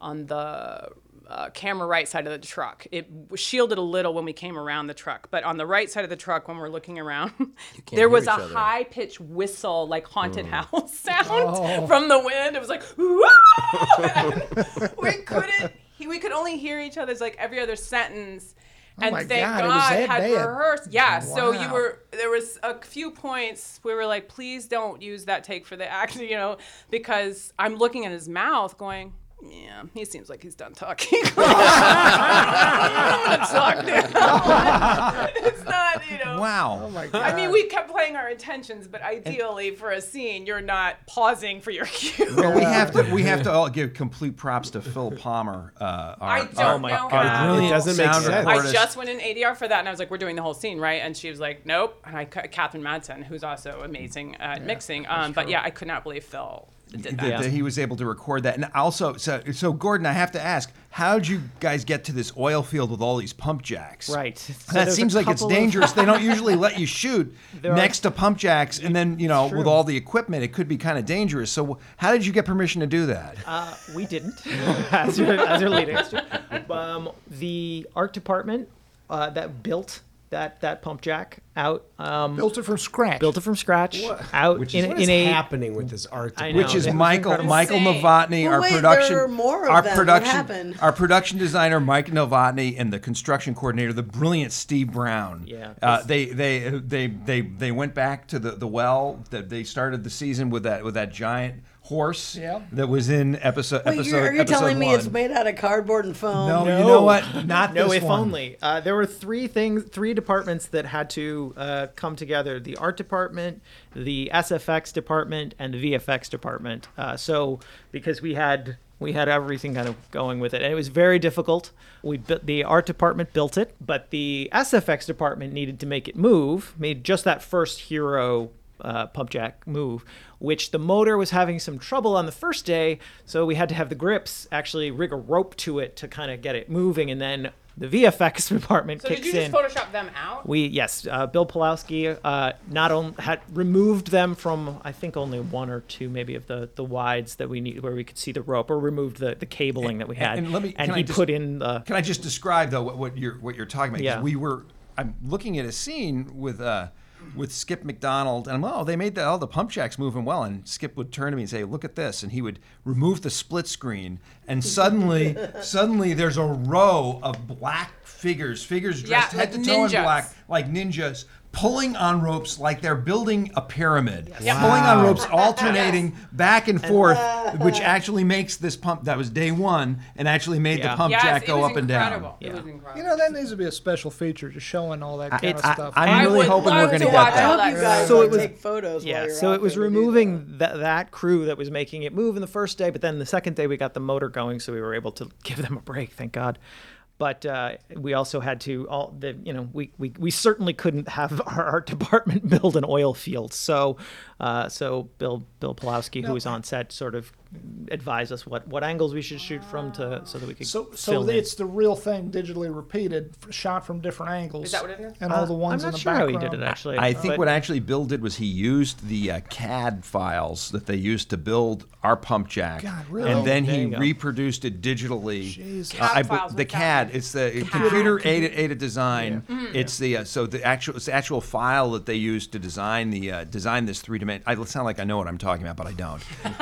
on the uh, camera right side of the truck. It shielded a little when we came around the truck, but on the right side of the truck, when we're looking around, (laughs) there was a other. high pitched whistle, like haunted house (laughs) sound from the wind. It was like, (laughs) we couldn't, we could only hear each other's like every other sentence. Oh and my thank God, God had bad. rehearsed. Yeah, so you were there was a few points we were like, please don't use that take for the act, (laughs) you know, because I'm looking at his mouth going, yeah, he seems like he's done talking. (laughs) I'm gonna talk now. (laughs) it's not, you know. Wow. Oh my God. I mean, we kept playing our intentions, but ideally for a scene, you're not pausing for your (laughs) cue. Well, we have to we have to all give complete props to Phil Palmer. Uh, our, I don't my know God. how. It doesn't make sound sense. I just went in ADR for that, and I was like, "We're doing the whole scene, right?" And she was like, "Nope." And I, Catherine Madsen, who's also amazing at mixing, um, but yeah, I could not believe Phil did that, that. he was able to record that. And also, so, so Gordon, I have to ask, how'd you guys get to this oil field with all these pump jacks? Right. So that seems like it's dangerous. they don't usually let you (laughs) shoot There are- next to pump jacks, and then you know, with all the equipment, it could be kind of dangerous. So, how did you get permission to do that? Uh, we didn't, (laughs) as your, as your lead extra. Um, the art department uh, that built that that pump jack out um, Built it from scratch. built it from scratch out Which is- in, What in is a happening with this art? Know. Which is Michael incredible. Michael Novotny, Well, our wait, production there are more of our them. Production happened? our production designer Mike Novotny and the construction coordinator, the brilliant Steve Brown. Yeah. uh, they they they they they went back to the the well that they started the season with that with that giant horse Yeah. that was in episode Wait, episode. you're, you episode telling me one. it's made out of cardboard and foam? No, No. you know what? Not (laughs) no, this if one. only. Uh, there were three things, three departments that had to uh, come together: the art department, the SFX department, and the VFX department. Uh, so, because we had we had everything kind of going with it, and it was very difficult. We built the art department built it, but the SFX department needed to make it move. Made just that first hero uh, pump jack move, which the motor was having some trouble on the first day. So we had to have the grips actually rig a rope to it to kind of get it moving, and then the VFX (laughs) department so kicks did you in. just Photoshop them out? we yes, uh, Bill Powloski uh, not only had removed them from I think only one or two maybe of the the wides that we need where we could see the rope, or removed the, the cabling that we had, and let me- and he just- put in the Can I just describe though what, what you're what you're talking about? 'Cause Yeah. We were I'm looking at a scene with uh with Skip McDonald and I'm oh they made the oh the pump jacks moving well and Skip would turn to me and say look at this and he would remove the split screen and (laughs) suddenly suddenly there's a row of black figures figures Yeah, dressed head like to toe in black like ninjas pulling on ropes like they're building a pyramid Yep. pulling on ropes alternating (laughs) back and forth (laughs) which actually makes this pump that was day one and actually made Yeah. the pump yes, jack go was up and down incredible. It Yeah. was incredible. You know, that needs to be a special feature, just showing all that kind It's- of stuff. I'm really would hoping we're gonna get that. I all hope you that guys So it was- take photos. Yeah, so it was there to do that. removing that. that crew that was making it move in the first day, but then the second day we got the motor going, so we were able to give them a break, thank God. But uh, we also had to all the you know we, we, we certainly couldn't have (laughs) our art department (laughs) build an oil field. So uh, so Bill Bill Powloski, who was on set, sort of advised us what, what angles we should shoot from to so that we could So, so film it. it's the real thing, digitally repeated, shot from different angles. Is that what it is? And all Uh, the ones I'm in not the sure how he did it actually. I think but- what actually Bill did was he used the uh, CAD files that they used to build our pump jack, God, really? and then There he reproduced it digitally. Jesus. Uh, I CAD bu- files, the what's CAD, it's the computer aided, aided design. It's the uh, so the actual it's the actual file that they used to design the uh, design this three dimension. I sound like I know what I'm talking about, but I don't. (laughs)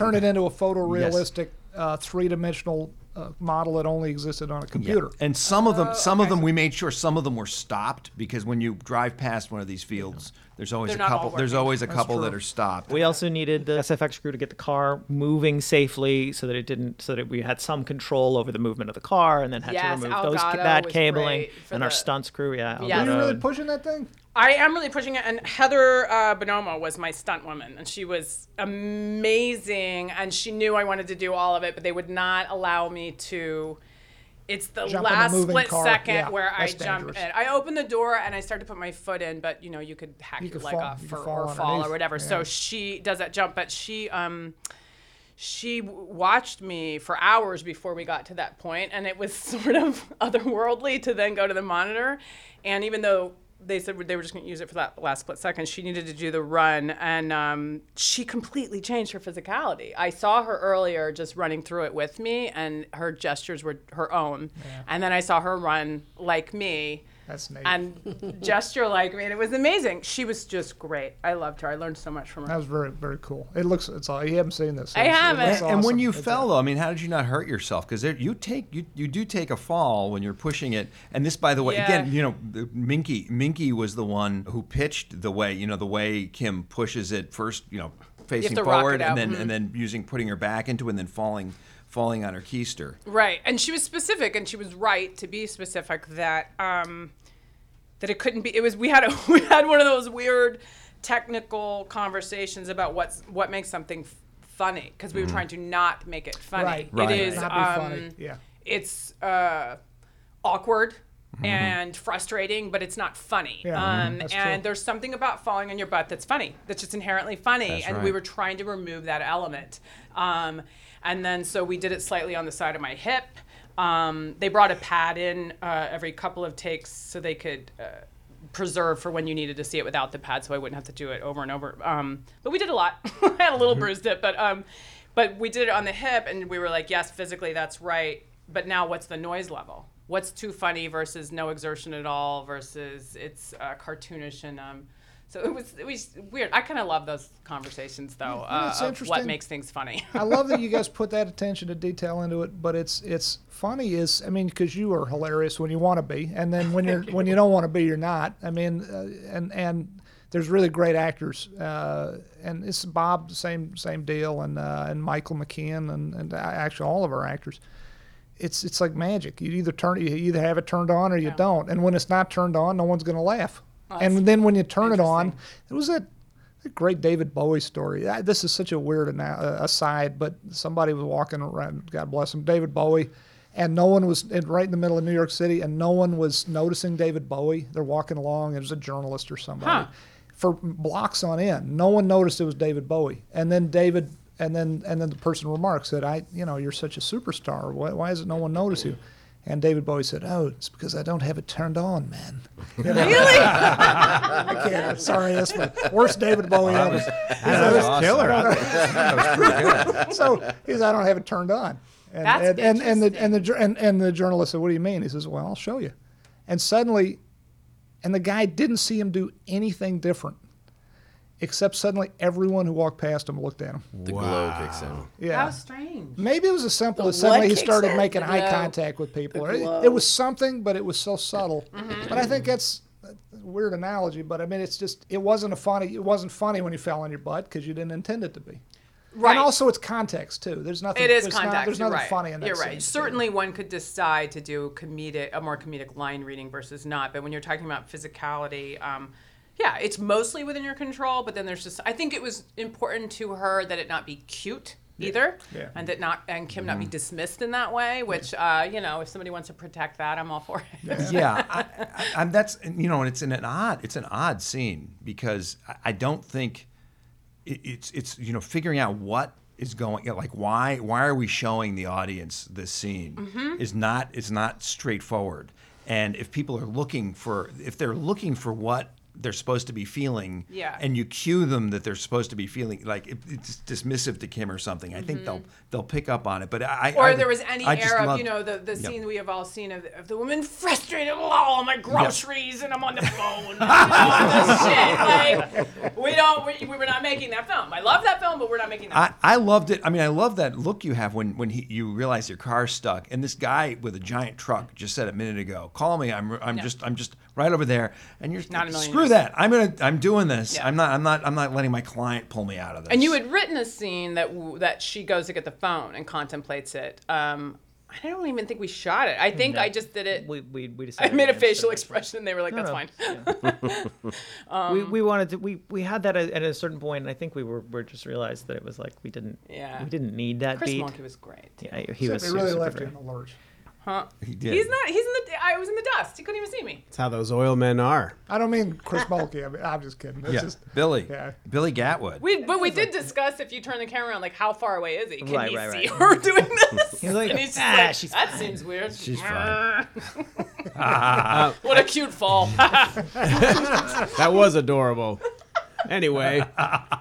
Uh, and he turned it into a photorealistic, uh, three-dimensional uh, model that only existed on a computer. And some of them, Oh, some of okay. them, we made sure some of them were stopped because when you drive past one of these fields, there's always They're a couple. There's always a couple true. that are stopped. We also needed the SFX crew to get the car moving safely, so that it didn't, so that we had some control over the movement of the car, and then had Yes, to remove those Elgato that cabling great for and our the- stunts crew. Yeah, Yes. Are you really pushing that thing? I am really pushing it, and Heather uh, Bonomo was my stunt woman, and she was amazing, and she knew I wanted to do all of it, but they would not allow me to. It's the Jump last split car. second Yeah, where I jump dangerous. in. I open the door and I start to put my foot in, but you know you could hack You your could leg fall- off you or, fall or fall or whatever. So she does that jump, but she um she watched me for hours before we got to that point and it was (laughs) sort of otherworldly to then go to the monitor and even though they said they were just going to use it for that last split second. She needed to do the run, and um, she completely changed her physicality. I saw her earlier just running through it with me, and her gestures were her own. And then I saw her run like me. That's neat. And gesture like me, and it was amazing. She was just great. I loved her. I learned so much from her. that was very very cool. It looks it's all you haven't seen this. I It's- haven't. looks And when you It's fell, though, I mean, how did you not hurt yourself? Because you take you you do take a fall when you're pushing it. And this, by the way, Yeah. again, you know, the- Minkie Minkie was the one who pitched the way you know the way Kim pushes it first, you know, facing to forward, and then mhm. and then using putting her back into it, and then falling falling on her keister. Right, and she was specific, and she was right to be specific that um, that it couldn't be. It was we had a (laughs) we had one of those weird technical conversations about what's what makes something f- funny because we were trying to not make it funny. Right. Right. is Not be um, yeah. It's uh, awkward. And frustrating, but it's not funny. Yeah, um, that's and true. there's something about falling on your butt that's funny. That's just inherently funny. That's and we right. were trying to remove that element. Um, and then so we did it slightly on the side of my hip. Um, they brought a pad in uh, every couple of takes so they could uh, preserve for when you needed to see it without the pad, so I wouldn't have to do it over and over. Um, but we did a lot. (laughs) I had a little bruised hip, but um, but we did it on the hip, and we were like, yes, physically that's right. But now, what's the noise level? What's too funny versus no exertion at all versus it's uh, cartoonish and um, so it was it was weird. I kind of love those conversations though Yeah, uh, of what makes things funny. I love that you guys (laughs) put that attention to detail into it, but it's it's funny is I mean because you are hilarious when you want to be, and then when you're (laughs) when you don't want to be, you're not. I mean, uh, and and there's really great actors, uh, and it's Bob same same deal, and uh, and Michael McKean, and and actually all of our actors. It's it's like magic. You either turn you either have it turned on or you don't, and when it's not turned on, no one's going to laugh. And then when you turn it on, it was a great David Bowie story. Uh, This is such a weird ana- uh, aside, but somebody was walking around, God bless him, David Bowie, and no one was in, right in the middle of New York City, and no one was noticing David Bowie. They're walking along, and it was a journalist or somebody. Huh. For blocks on end, no one noticed it was David Bowie. And then David, and then and then the person remarks that I, you know, you're such a superstar. Why, why does no one notice you? And David Bowie said, "Oh, it's because I don't have it turned on, man." (laughs) really? (laughs) I can't. Sorry, that's the worst David Bowie ever. That was killer. (laughs) so he says, I don't have it turned on. And That's and, and, and the and the and, and the journalist said, What do you mean? He says, Well, I'll show you. And suddenly, and the guy didn't see him do anything different, except suddenly everyone who walked past him looked at him. The glow kicks in. Yeah. How strange. Maybe it was as simple The as suddenly what he kicks started in? making The eye glow. contact with people. The It, glow. it was something, but it was so subtle. Mm-hmm. But I think that's a weird analogy. But I mean, it's just it wasn't a funny. It wasn't funny when you fell on your butt because you didn't intend it to be. Right. And also, it's context too. There's nothing. It is there's context. Not, there's you're nothing right. funny in that. You're scene. right. Certainly, one could decide to do comedic, a more comedic line reading versus not. But when you're talking about physicality, um, yeah, it's mostly within your control. But then there's just, I think it was important to her that it not be cute either, Yeah. and that not and Kim not be dismissed in that way. Which, uh, you know, if somebody wants to protect that, I'm all for it. yeah, (laughs) I, I, I'm, that's you know, and it's an, an odd, it's an odd scene because I, I don't think it, it's it's you know figuring out what is going you know, like why why are we showing the audience this scene Mm-hmm. is not is not straightforward, and if people are looking for if they're looking for what they're supposed to be feeling Yeah. and you cue them that they're supposed to be feeling like it, it's dismissive to Kim or something I think they'll they'll pick up on it but I Mm-hmm. Or I, there was any I era of, loved- you know, the, the scene we have all seen of, of the woman frustrated, oh, all my groceries, and I'm on the phone. and all this shit. Like, we don't, we, we were not making that film. I love that film, but we're not making that. I, I loved it. I mean, I love that look you have when when he, you realize your car's stuck, and this guy with a giant truck just said a minute ago, "Call me. I'm I'm just I'm just right over there." And you're Not a million screw years. that. I'm gonna I'm doing this. Yeah. I'm not I'm not I'm not letting my client pull me out of this. and you had written a scene that w- that she goes to get the phone and contemplates it. Um, I don't even think we shot it. I think I just did it. We we we decided. I made a facial expression, and they were like, "That's no. fine." (laughs) (laughs) we, we wanted to we, we had that at, at a certain point and I think we were, were just realized that it was like we didn't Yeah. we didn't need that Chris beat. Mulkey was great. Yeah, he was They really was left super you in the lurch. Huh? He did. He's not. He's in the. I was in the dust. He couldn't even see me. That's how those oil men are. I don't mean Chris Mulkey. I mean, I'm just kidding. It's yeah, just Billy. yeah. Billy Gatwood. We, but we did discuss if you turn the camera on, like how far away is he? Can Right, he right, see right. her doing this? (laughs) He's like, and he's "Ah, like, she's that seems weird. She's (laughs) fine. What a cute fall. (laughs) That was adorable. Anyway,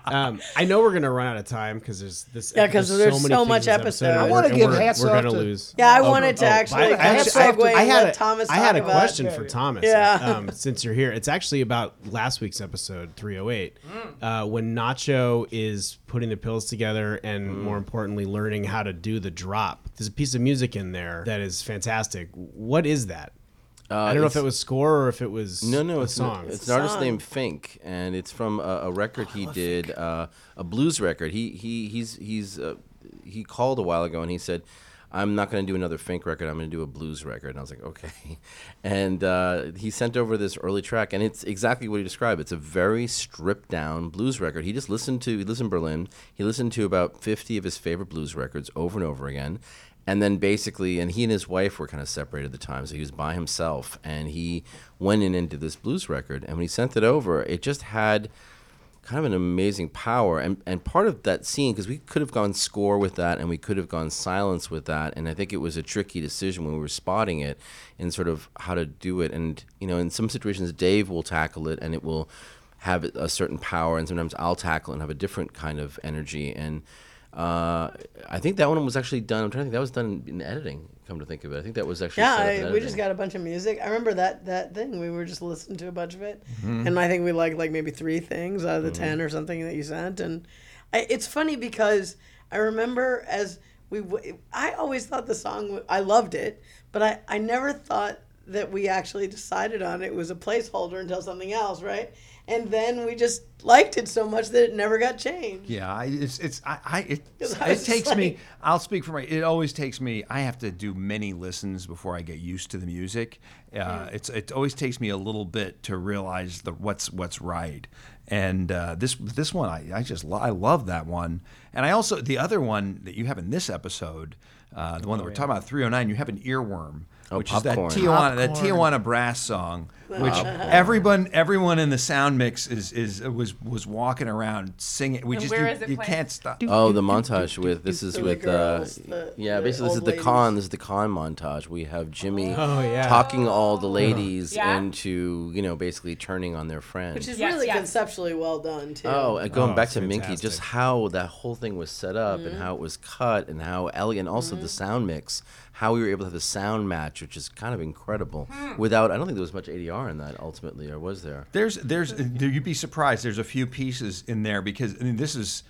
um, I know we're gonna run out of time because there's this. Yeah, 'cause there's many so much episode. I wanna and give we're- hats We're off gonna to- lose. Yeah, I Oh, wanted to oh, actually I- I actually- I to- I had a- Thomas I had a about- question for Thomas. Yeah. Um, since you're here, it's actually about last week's episode 308, uh, when Nacho is putting the pills together and more importantly, learning how to do the drop. There's a piece of music in there that is fantastic. What is that? I don't know if it was score or if it was No, no, a it's song. An, it's an artist named Fink, and it's from a, a record he did, uh, a blues record. He he he's he's uh, he called a while ago and he said, "I'm not going to do another Fink record. I'm going to do a blues record." And I was like, "Okay," (laughs) and uh, he sent over this early track, and it's exactly what he described. It's a very stripped down blues record. He just listened to he listened in Berlin. He listened to about 50 of his favorite blues records over and over again and then basically and he and his wife were kind of separated at the time so he was by himself. And he went in into this blues record and when he sent it over it just had kind of an amazing power. And and part of that scene because we could have gone score with that and we could have gone silence with that and i think it was a tricky decision when we were spotting it and sort of how to do it. And you know in some situations dave will tackle it and it will have a certain power and sometimes i'll tackle and have a different kind of energy. And uh, I think that one was actually done. I'm trying to think. That was done in editing. Come to think of it, I think that was actually. Yeah, set up in I, we just got a bunch of music. I remember that that thing. We were just listening to a bunch of it, Mm-hmm. and I think we liked like maybe three things out of the ten or something that you sent. And I, it's funny because I remember as we, w- I always thought the song. w- I loved it, but I I never thought that we actually decided on it. It was a placeholder until something else, right? And then we just liked it so much that it never got changed. Yeah, I, it's it's I, I it, (laughs) it takes me. I'll speak for my. It always takes me. I have to do many listens before I get used to the music. Uh, it's it always takes me a little bit to realize the what's what's right. And uh, this this one I, I just lo- I love that one. And I also the other one that you have in this episode, uh, the one that we're talking about, 309. You have an earworm. Oh, which popcorn. is that Tijuana, that Popcorn. Tijuana brass song, which everyone everyone in the sound mix is is was was walking around singing. We And just where you, is it you playing? can't stop. Oh, the montage with this is So the with girls, uh, the- yeah, the basically this is old the ladies. con. This is the con montage. We have Jimmy Oh, yeah. talking all the ladies Yeah. into you know basically turning on their friends. Which is Yes, really yes. conceptually well done too. Oh, and going Oh, back to Minkie, fantastic. just how that whole thing was set up Mm-hmm. and how it was cut and how Ellie and also the sound mix, how we were able to have the sound match, which is kind of incredible. Hmm. Without, I don't think there was much ADR in that ultimately, or was there? There's, there's, you'd be surprised. There's a few pieces in there because I mean, this is.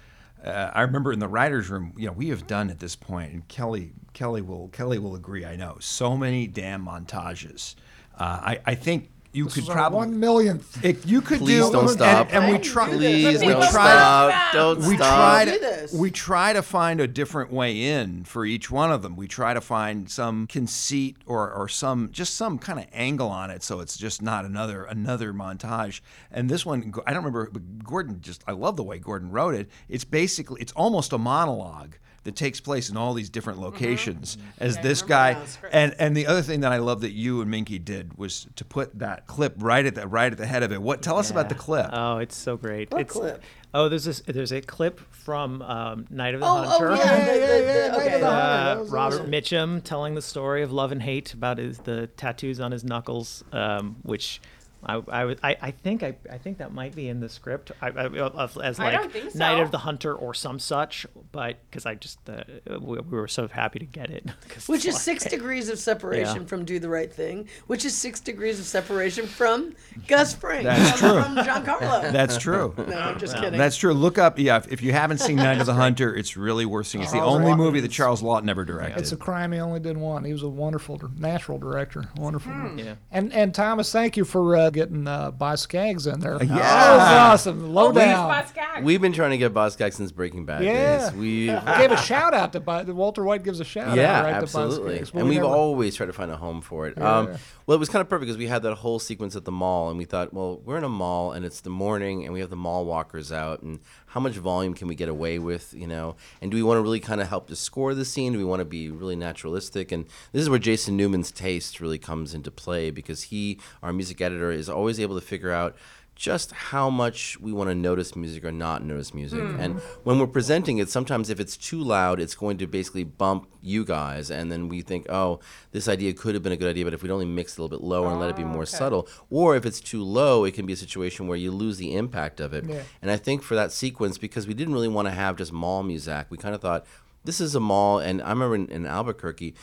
Uh, I remember in the writers' room, you know, we have done at this point, and Kelley, Kelley will, Kelley will agree. I know so many damn montages. Uh, I, I think you This could is our probably one millionth. If you could Please do, don't stop. And, and we try. Please We don't try- stop. Don't we stop. try to we try to find a different way in for each one of them. We try to find some conceit or, or some just some kind of angle on it, so it's just not another another montage. And this one, I don't remember, but Gordon just I love the way Gordon wrote it. It's basically it's almost a monologue that takes place in all these different locations as this guy that on script. and and the other thing that I love that you and Minkie did was to put that clip right at the right at the head of it. What tell us about the clip? Oh, it's so great. What it's, clip? Oh, there's this. There's a clip from um, Night of the Oh, Hunter. oh yeah, the, the, the, Night of okay. the Uh, That Robert awesome. Mitchum telling the story of love and hate about his the tattoos on his knuckles, um, which I, I, I, I think I, I think that might be in the script I, I, of- as like don't Night of the Hunter or some such, but because I just uh, we, we were so happy to get it, (laughs) Which is like- six degrees of separation Yeah. from Do the Right Thing, which is six degrees of separation from Gus Fring. That's true. From Giancarlo. (laughs) That's true. no, I'm just kidding. That's true. Look up, yeah. If, if you haven't seen Night of the (laughs) Hunter, it's really worth seeing. It's the only Laughton. movie that Charles Laughton ever directed. It's a crime he only did one. He was a wonderful, natural director. Wonderful. Yeah. And and Thomas, thank you for uh, getting uh, Boz Skaggs in there. Yeah. that was awesome. Low Oh, down. Boz We've been trying to get Boz Skaggs since Breaking Bad Yeah. (laughs) We Gave a shout out to Bo- Walter White gives a shout yeah, out right absolutely. to Boz Well, and we we've never- always tried to find a home for it. Um, well, it was kind of perfect because we had that whole sequence at the mall, and we thought, well, we're in a mall, and it's the morning, and we have the mall walkers out, and how much volume can we get away with, you know? And do we want to really kind of help to score the scene? Do we want to be really naturalistic? And this is where Jason Newman's taste really comes into play because he, our music editor, is always able to figure out just how much we want to notice music or not notice music. Hmm. And when we're presenting it, sometimes if it's too loud, it's going to basically bump you guys. And then we think, oh, this idea could have been a good idea, but if we'd only mix it a little bit lower and let it be more oh, subtle, or if it's too low, it can be a situation where you lose the impact of it. Yeah. And I think for that sequence, because we didn't really want to have just mall music, we kind of thought, this is a mall. And I remember in, in Albuquerque,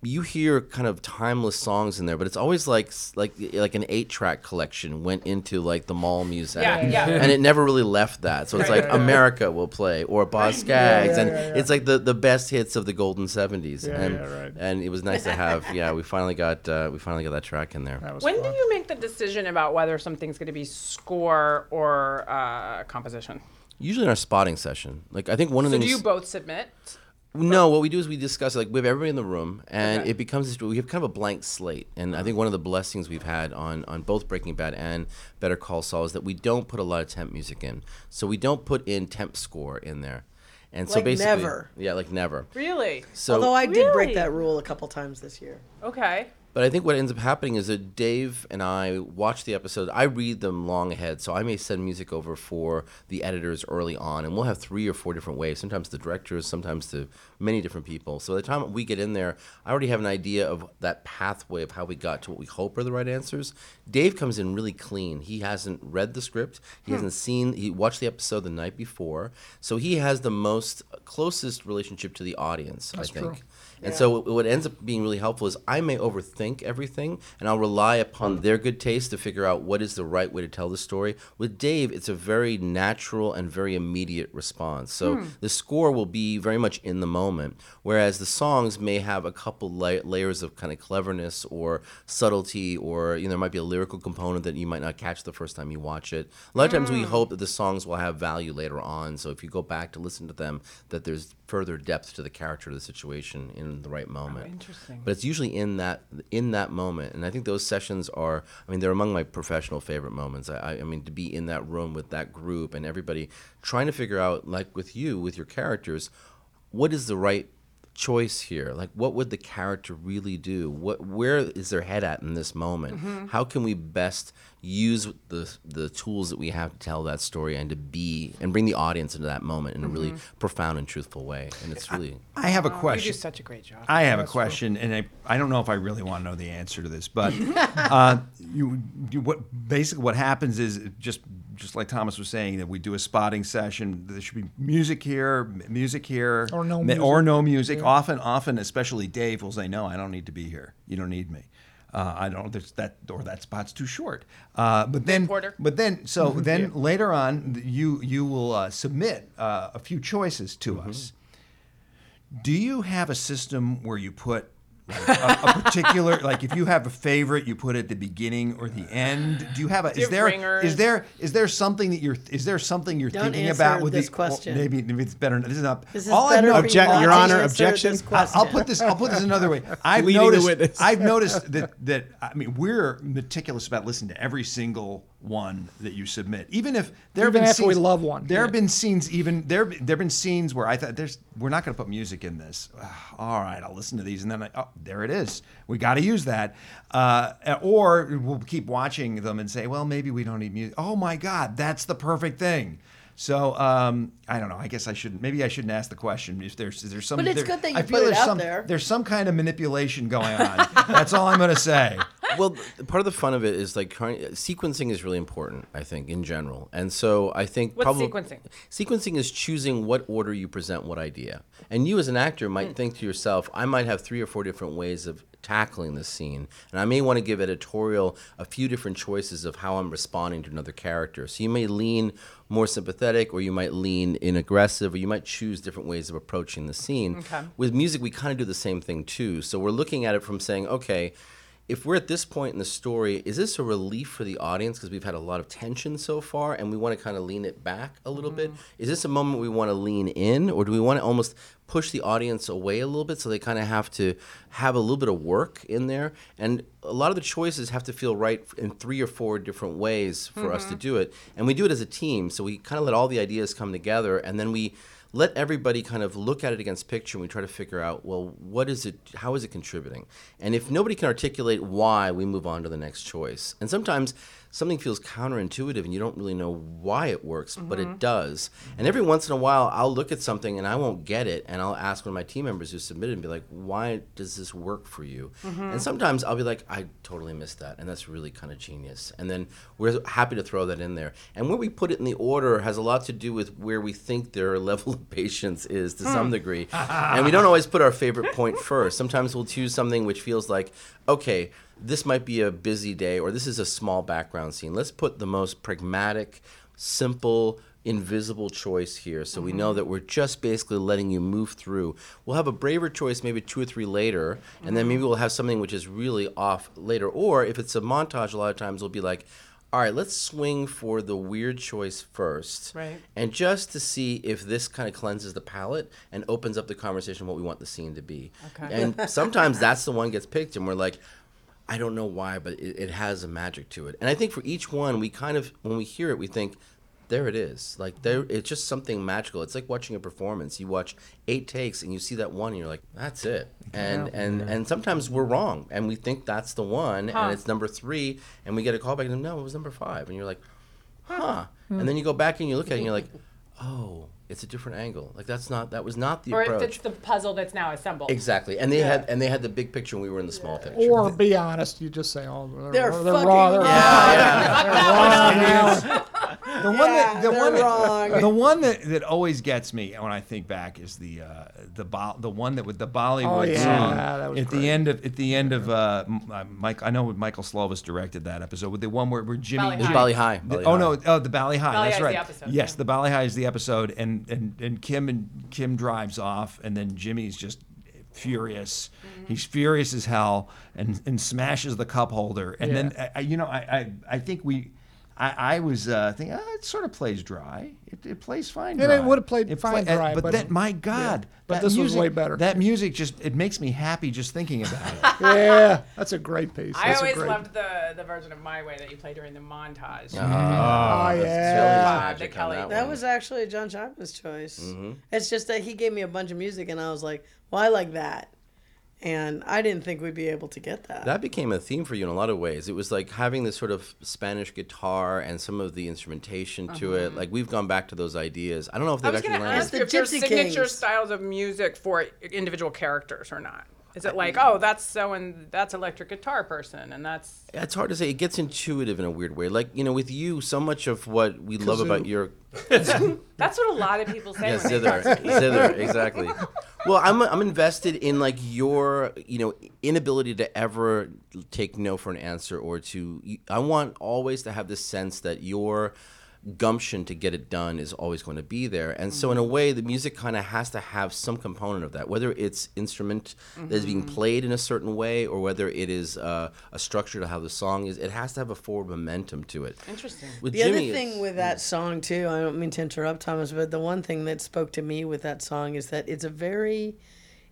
you hear kind of timeless songs in there, but it's always like like like an eight track collection went into like the mall music, Yeah, yeah. and it never really left that. So it's like America will play or Boz Skaggs, yeah, and yeah, yeah. it's like the, the best hits of the golden seventies. Yeah, and yeah, right. and it was nice to have. (laughs) Yeah, we finally got uh, we finally got that track in there. When fun. do you make the decision about whether something's going to be score or uh, composition? Usually in our spotting session, like I think one of So the do you both submit? No, what we do is we discuss like we have everybody in the room, and Okay. it becomes this, we have kind of a blank slate. And I think mm-hmm. one of the blessings we've had on on both Breaking Bad and Better Call Saul is that we don't put a lot of temp music in. So we don't put in temp score in there, and so Like basically, never. yeah, like never. Really? So Although I did break that rule a couple times this year. Okay. But I think what ends up happening is that Dave and I watch the episode. I read them long ahead, so I may send music over for the editors early on, and we'll have three or four different ways. Sometimes the directors, sometimes to many different people. So by the time we get in there, I already have an idea of that pathway of how we got to what we hope are the right answers. Dave comes in really clean. He hasn't read the script. He hmm. hasn't seen. He watched the episode the night before, so he has the most closest relationship to the audience. I think. true. And so what- ends up being really helpful is I may overthink everything and I'll rely upon mm. their good taste to figure out what is the right way to tell the story. With Dave, it's a very natural and very immediate response. So hmm. the score will be very much in the moment, whereas the songs may have a couple la- layers of kind of cleverness or subtlety or you know there might be a lyrical component that you might not catch the first time you watch it. A lot of times we hmm. hope that the songs will have value later on. So if you go back to listen to them that there's further depth to the character of the situation in the right oh, moment. interesting. But it's usually in that in that moment, and I think those sessions are. I mean, they're among my professional favorite moments. I, I, I mean, to be in that room with that group and everybody trying to figure out, like with you, with your characters, what is the right choice here like what would the character really do what where is their head at in this moment how can we best use the the tools that we have to tell that story and to be and bring the audience into that moment in a really profound and truthful way and it's really I have a question. You do question. such a great job. I have a question, and I, I don't know if I really want to know the answer to this, but (laughs) uh, you, you what basically what happens is just just like Thomas was saying that we do a spotting session. There should be music here, music here, Or no music. or no music. Often, often, especially Dave will say, "No, I don't need to be here. You don't need me." Uh, I don't. There's that or that spot's too short. Uh, but then, Porter. but then, so (laughs) then later on, you you will uh, submit uh, a few choices to us. Do you have a system where you put like a, a particular like if you have a favorite, you put it at the beginning or the end? Do you have a you is have there ringers? is there is there something that you're is there something you're Don't thinking about with this the question. well, maybe, maybe it's better. This is not. This is all I know. for Object- you Your Honor, answer objection? I- question. I'll put this. I'll put this another way. (laughs) I've Leading noticed. I've noticed that that I mean we're meticulous about listening to every single one that you submit, even if there have been after we scenes, love one. There have been scenes. Even there there've been scenes where I thought there's we're not going to put music in this. All right, I'll listen to these, and then I, oh, there it is. We got to use that, uh, or we'll keep watching them and say, well, maybe we don't need music. Oh my God, that's the perfect thing. So um, I don't know. I guess I shouldn't. Maybe I shouldn't ask the question. If there's, is there some? But it's there- good that you I put feel it there's out some, there. There's some kind of manipulation going on. That's all I'm going to say. (laughs) well part of the fun of it is like trying, sequencing is really important i think in general and so i think What's probably sequencing? sequencing is choosing what order you present what idea and you as an actor might think to yourself i might have three or four different ways of tackling this scene. And i may want to give editorial a few different choices of how i'm responding to another character. So you may lean more sympathetic or you might lean in aggressive or you might choose different ways of approaching the scene. Okay. with music we kind of do the same thing too. So we're looking at it from saying okay if we're at this point in the story, is this a relief for the audience because we've had a lot of tension so far and we want to kind of lean it back a little bit? Mm-hmm. Is this a moment we want to lean in or do we want to almost push the audience away a little bit so they kind of have to have a little bit of work in there? And a lot of the choices have to feel right in three or four different ways for us to mm-hmm. do it. And we do it as a team. So we kind of let all the ideas come together and then we let everybody kind of look at it against picture and we try to figure out well what is it how is it contributing? And if nobody can articulate why we move on to the next choice. And sometimes something feels counterintuitive and you don't really know why it works, but it mm-hmm. does. And every once in a while, I'll look at something and I won't get it, and I'll ask one of my team members who submitted and be like, "Why does this work for you?" Mm-hmm. And sometimes I'll be like, "I totally missed that," and that's really kind of genius. And then we're happy to throw that in there. And where we put it in the order has a lot to do with where we think their (laughs) level of patience is to some hmm. degree. and we don't always put our favorite point (laughs) first. Sometimes we'll choose something which feels like, okay, this might be a busy day or this is a small background scene. Let's put the most pragmatic, simple, invisible choice here so we know mm-hmm. that we're just basically letting you move through. We'll have a braver choice maybe two or three later, and then maybe mm-hmm. we'll have something which is really off later. Or if it's a montage, a lot of times we'll be like, all right, let's swing for the weird choice first. Right. And just to see if this kind of cleanses the palate and opens up the conversation what we want the scene to be. Okay. And sometimes (laughs) that's the one gets picked, and we're like, I don't know why, but it, it has a magic to it. And I think for each one, we kind of, when we hear it, we think, there it is. Like there, it's just something magical. It's like watching a performance. You watch eight takes and you see that one, and you're like, that's it. And and and sometimes we're wrong, and we think that's the one, Huh. and it's number three, and we get a call back, and then no, it was number five, and you're like, huh. Hmm. And then you go back and you look at it, and you're like, oh, it's a different angle. Like that's not that was not the Or approach. if it's the puzzle that's now assembled. Exactly, and they had and they had the big picture, and we were in the small picture. Or be honest, you just say, "Oh, they're, They're they're fucking wrong." They're wrong. (laughs) wrong. (laughs) The one Yeah, that the one that, wrong. the one that, that always gets me when I think back is the uh, the Bo- the one that with the Bollywood Oh, yeah, song that was at great. the end of at the end of uh, uh, Mike. I know Michael Slovis directed that episode with the one where, where Jimmy. Bali Ha'i. Bali Ha'i. The- Bali oh High. no! Oh, the Bali Ha'i. Bali That's High is right. the episode, Yes, yeah. the Bali Ha'i is the episode, and and and Kim and Kim drives off, and then Jimmy's just furious. Mm-hmm. He's furious as hell, and and smashes the cup holder, and then Yeah. I, I- you know I I, I think we. I, I was uh, thinking, oh, it sort of plays dry. It, it plays fine. And it would've played It fine uh, dry, but, but- then my God, But that this was way better. That music just it makes me happy just thinking about it. (laughs) yeah, that's a great piece. I That's a always great, loved the the version of My Way that you play during the montage. Oh That's yeah. Kelley's magic the Kelley- that That was actually John Chapman's choice. Mm-hmm. It's just that he gave me a bunch of music, and I was like, "Well, I like that," and I didn't think we'd be able to get that. That became a theme for you in a lot of ways. It was like having this sort of Spanish guitar and some of the instrumentation to it. Like we've gone back to those ideas. I don't know if Uh-huh. I was actually going to landed. ask the you if there's Gypsy signature Kings. styles of music for individual characters or not. Is it like, oh, that's so and that's electric guitar person, and that's It's hard to say. It gets intuitive in a weird way. Like you know, with you, so much of what we love about (laughs) your (laughs) that's what a lot of people say. yeah, when they zither, talk to me. zither, exactly. Well, I'm I'm invested in like your you know inability to ever take no for an answer or to. I want always to have this sense that your gumption to get it done is always going to be there. And so in a way the music kind of has to have some component of that, whether it's instrument that is being played in a certain way or whether it is uh, a structure to how the song is, it has to have a forward momentum to it. Interesting. With the Jimmy, other thing with that song too, I don't mean to interrupt Thomas, but the one thing that spoke to me with that song is that it's a very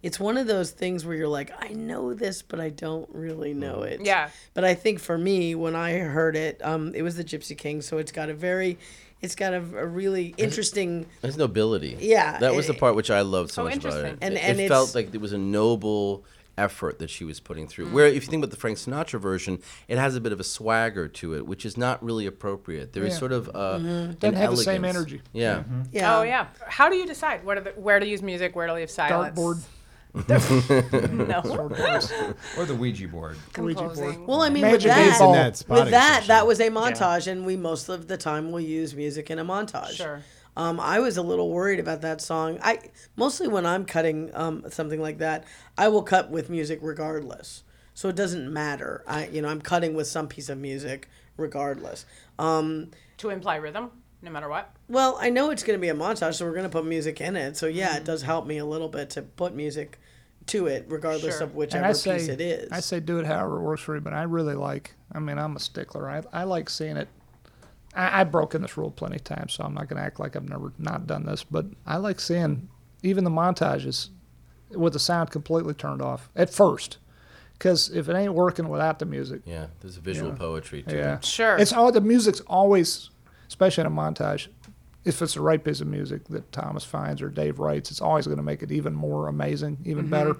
it's one of those things where you're like, I know this, but I don't really know it. Yeah. But I think for me, when I heard it, um, it was the Gypsy King, so it's got a very, it's got a, a really interesting. There's nobility. Yeah, that was the part which I loved so Oh, much about it. interesting. And- it, and it felt like it was a noble effort that she was putting Mm. through. Where if you think about the Frank Sinatra version, it has a bit of a swagger to it, which is not really appropriate. There is Yeah. sort of uh, an Doesn't have the same energy. Yeah. Yeah. Oh yeah. How do you decide what are the, where to use music, where to leave silence? Dartboard. No. (laughs) or the Ouija board. Ouija board. Composing. Well, I mean, Magic with eight that, ball. In that spotting with that, session. that was a montage, and we most of the time will use music in a montage. Sure. Um, I was a little worried about that song. I mostly when I'm cutting um, something like that, I will cut with music regardless. So it doesn't matter. I, you know, I'm cutting with some piece of music regardless. Um, to imply rhythm, no matter what. well, I know it's going to be a montage, so we're going to put music in it. So yeah, it does help me a little bit to put music to it, regardless Sure. of And whichever I say, piece it is. I say do it however it works for you, but I really like, I mean, I'm a stickler. I, I like seeing it. I, I've broken this rule plenty of times, so I'm not going to act like I've never not done this, but I like seeing even the montages with the sound completely turned off at first. Because if it ain't working without the music, Yeah. There's a visual Yeah. poetry to yeah. Sure. It's all the music's always, especially in a montage, if it's the right piece of music that Thomas finds or Dave writes, it's always going to make it even more amazing, even mm-hmm. better.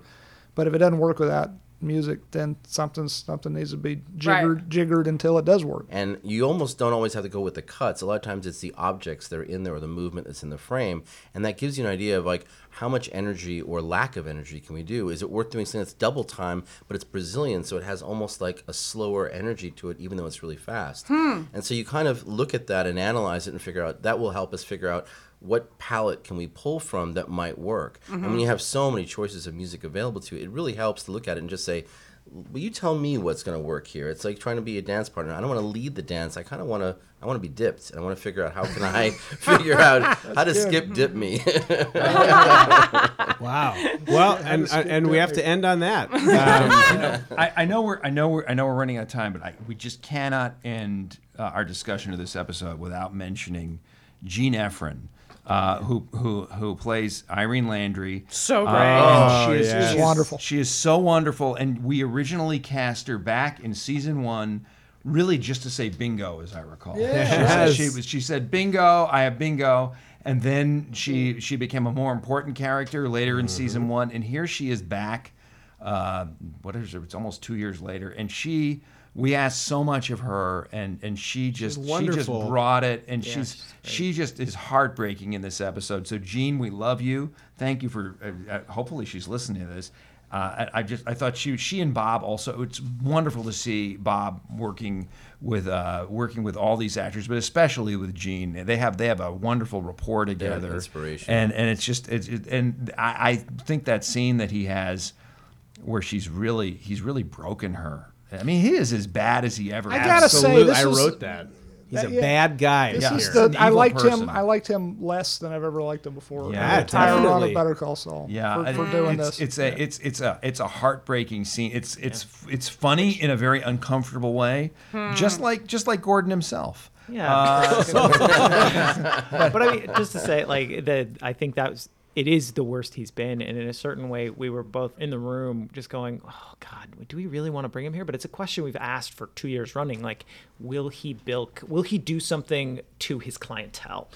But if it doesn't work with that, music, then something something needs to be Right. jiggered jiggered until it does work. And you almost don't always have to go with the cuts. A lot of times it's the objects that are in there or the movement that's in the frame. And that gives you an idea of like how much energy or lack of energy can we do? Is it worth doing something that's double time, but it's Brazilian, so it has almost like a slower energy to it, even though it's really fast. Hmm. And so you kind of look at that and analyze it and figure out that will help us figure out what palette can we pull from that might work. And when you have so many choices of music available to you, it really helps to look at it and just say, will you tell me what's going to work here? It's like trying to be a dance partner. I don't want to lead the dance. I kind of want to. I want to be dipped, and I want to figure out how can I (laughs) (laughs) figure out how to skip dip me. Wow. (laughs) Well, and skip and we have to end on that. Um, I, I know we're I know we're I know we're running out of time, but I, we just cannot end uh, our discussion of this episode without mentioning Gene Efron, uh, who who who plays Irene Landry. So great. Uh, she is, yes. she is- Wonderful. She is so wonderful, and we originally cast her back in season one, really just to say bingo, as I recall. Yes. She, was, she said bingo. I have bingo. And then she she became a more important character later in season one, and here she is back. Uh, what is it? It's almost two years later, and she we asked so much of her, and and she just she just brought it, and she's she's she just is heartbreaking in this episode. So Jean, we love you. Thank you for. Uh, uh, hopefully, she's listening to this. Uh, I, I just I thought she she and Bob also. It's wonderful to see Bob working with uh, working with all these actors, but especially with Jean They have they have a wonderful rapport together. inspiration. And and it's just it's it, and I, I think that scene that he has where she's really he's really broken her. I mean, he is as bad as he ever. I gotta say, absolutely. this I was- wrote that. He's a yeah. bad guy This Yeah. is the, I liked person. him. I liked him less than I've ever liked him before. Yeah, the entire run definitely. of Better Call Saul. Yeah, for, for doing it's, this. It's a it's it's a it's a heartbreaking scene. It's it's it's funny in a very uncomfortable way, hmm. just like just like Gordon himself. Yeah. Uh, (laughs) (laughs) but I mean, just to say, like, the I think that was it is the worst he's been, and in a certain way, we were both in the room just going, "Oh God, do we really want to bring him here?" But it's a question we've asked for two years running. Like, will he bilk? Will he do something to his clientele?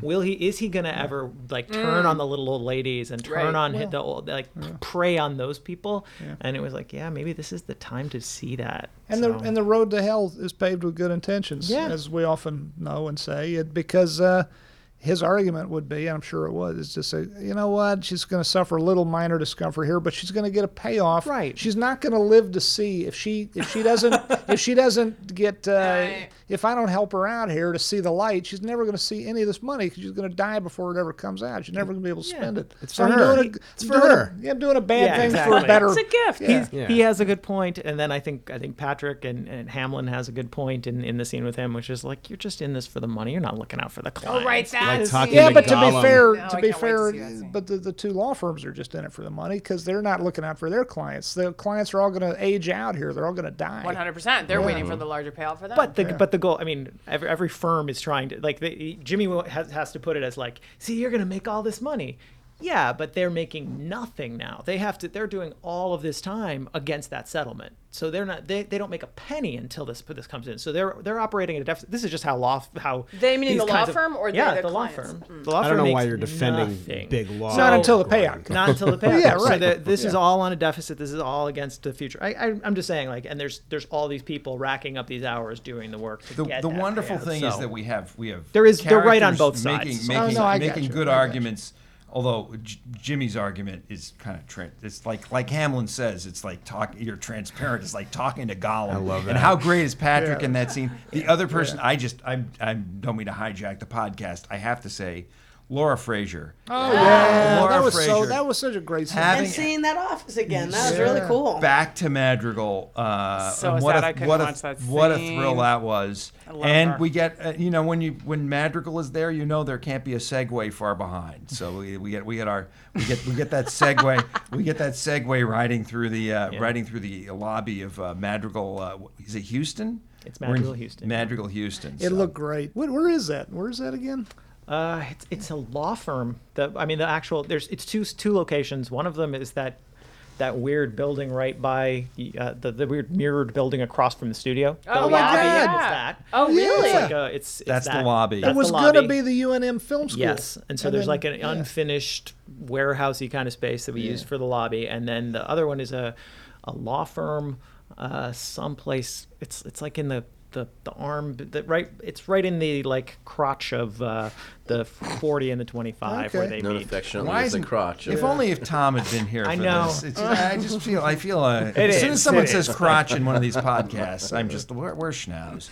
Will he? Is he gonna ever like turn on the little old ladies and turn Right. on hi- the old like prey on those people? And it was like, yeah, maybe this is the time to see that. And So- the and the road to hell is paved with good intentions, Yeah. as we often know and say. It, because uh, his argument would be, and I'm sure it was, is to say, you know what, she's going to suffer a little minor discomfort here, but she's going to get a payoff. Right. She's not going to live to see if she if she doesn't (laughs) if she doesn't get uh. If I don't help her out here to see the light, she's never going to see any of this money because she's going to die before it ever comes out. She's never going to be able to spend it. It's So for I'm her. Doing a, It's for doing a- her. yeah, I'm doing a bad Yeah, thing for a better. It's a gift. Yeah. He's, He has a good point, and then I think I think Patrick and, and Hamlin has a good point in, in the scene with him, which is like you're just in this for the money. You're not looking out for the client. Oh, right. That Like is- Yeah, to but to be fair, Now to I be can't to fair, see that scene. but the, the two law firms are just in it for the money because they're not looking out for their clients. The clients are all going to age out here. They're all going to die. 100%. They're waiting for the larger payout for them. But the but the goal. I mean, every, every firm is trying to like. The, Jimmy has, has to put it as like, see, you're going to make all this money. Yeah, but they're making nothing now. They have to. They're doing all of this time against that settlement. So they're not. They, they don't make a penny until this this comes in. So they're they're operating at a deficit. This is just how law how They mean the law kinds of- firm or yeah the the law firm. Mm. The law I firm don't know why you're defending nothing. big law. Not until the Gordon. payout. not until the (laughs) payout. Yeah, So right. the, this is all on a deficit. This is all against the future. I, I, I'm just saying, like, and there's there's all these people racking up these hours doing the work to The, get the wonderful payout. thing is that we have we have There is- they're right on characters both making sides. making, Oh, no, I making got you. good I got arguments. Although J- Jimmy's argument is kind of tra- it's like like Hamlin says it's like talk you're transparent. It's like talking to Gollum. I love that. And how great is Patrick Yeah. in that scene? The other person I just I I don't mean to hijack the podcast. I have to say, Laura Fraser. Oh yeah, Laura that was so. That was such a great scene. Having- and seeing that office again, that was really cool. back to Madrigal. Uh, So and what sad a, I couldn't what a, watch that What a thrill that was! love And her. we get, uh, you know, when you when Madrigal is there, you know there can't be a Segway far behind. So we, we get we get our we get we get that Segway (laughs) we get that Segway riding through the uh, riding through the lobby of uh, Madrigal. Uh, is it Houston? It's Madrigal Houston. Madrigal Houston. It so- looked great. What, where is that? Where is that again? Uh, it's, it's a law firm. The I mean, the actual there's it's two two locations. One of them is that that weird building right by uh, the the weird mirrored building across from the studio. The Oh, my lobby God. is yeah. that. Oh, really? It's like a, it's, it's That's the lobby. that's it was going to be the UNM Film School. Yes, and so And there's then- like an yeah. unfinished warehousey kind of space that we used for the lobby, and then the other one is a a law firm, uh, someplace. It's it's like in the the, the arm, the, right. It's right in the like crotch of uh, the 40 and the 25 where they Known meet. affectionately Why as the crotch. If only if Tom had been here. I for know. This. It's, I just feel. I feel. Uh, as soon as someone says is. crotch in one of these podcasts, I'm just where, where's Schnauz?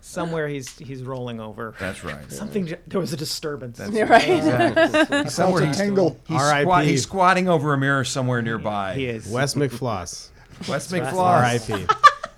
Somewhere he's he's rolling over. That's right. Something. j- There was a disturbance. right. Exactly. (laughs) Somewhere he's, tingle. he's, R.I.P.. squat, he's squatting over a mirror somewhere nearby. He is. Wes McFloss. Wes right. McFloss. R.I.P.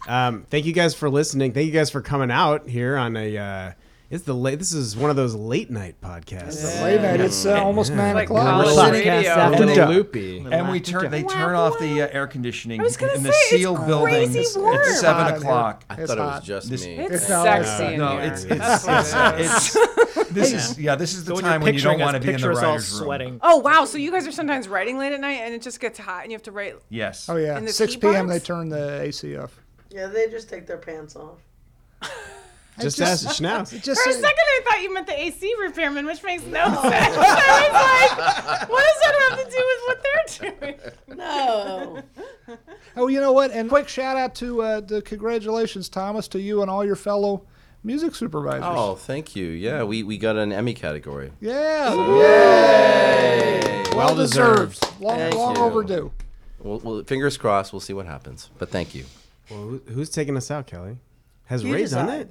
um, thank you guys for listening. Thank you guys for coming out here on a. Uh, it's the late. This is one of those late night podcasts. Late night. It's uh, almost nine Like o'clock. college We're radio. A after little loopy. And we turn. They turn off the uh, air conditioning was in the say, it's sealed building crazy warm. at seven Hot o'clock. I It's thought it was just This- me. It's No, sexy it's- in No, here. it's (laughs) it's, it is. it's, it's this is yeah. This is the So time when you don't want to be in the picture all writers' room. sweating. Oh wow! So you guys are sometimes writing late at night, and it just gets hot, and you have to write. Yes. Oh yeah, In the 6 tea p.m. they turn the AC off. Yeah, they just take their pants off. (laughs) Just just- ask Schnauz. (laughs) Just For a say- second, I thought you meant the AC repairman, which makes no (laughs) sense. I was like, what does that have to do with what they're doing? No. Oh, you know what? And quick shout out to uh, the congratulations, Thomas, to you and all your fellow music supervisors. Oh, thank you. Yeah, we, we got an Emmy category. Yeah. Yay! Well deserved. Long, Thank long you. overdue. Well, well, fingers crossed. We'll see what happens. But thank you. Well, who- who's taking us out, Kelley? Has You Rhea done it?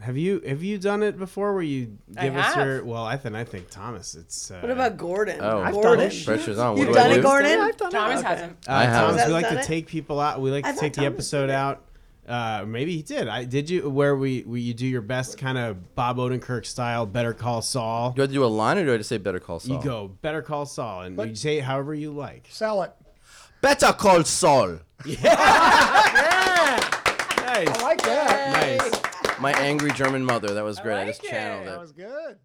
Have you have you done it before? Where you I give us have. your? Well, I think I think Thomas. It's. Uh, What about Gordon? Oh, I've done Gordon. it. Pressure's on. You've do done it, do? Gordon? I've done Thomas it. hasn't. Uh, I haven't. Thomas, we like to it? take people out. We like I to thought take the Thomas episode out. Uh, maybe he did. I did you where we where you do your best kind of Bob Odenkirk style. Better Call Saul. Do I do a line or do I just say Better Call Saul? You go Better Call Saul, and you say it however you like. Sell it. Better Call Saul. Nice, (laughs) (laughs) I like that. nice. My angry German mother. That was great. I, like just channeled it. it. That was good.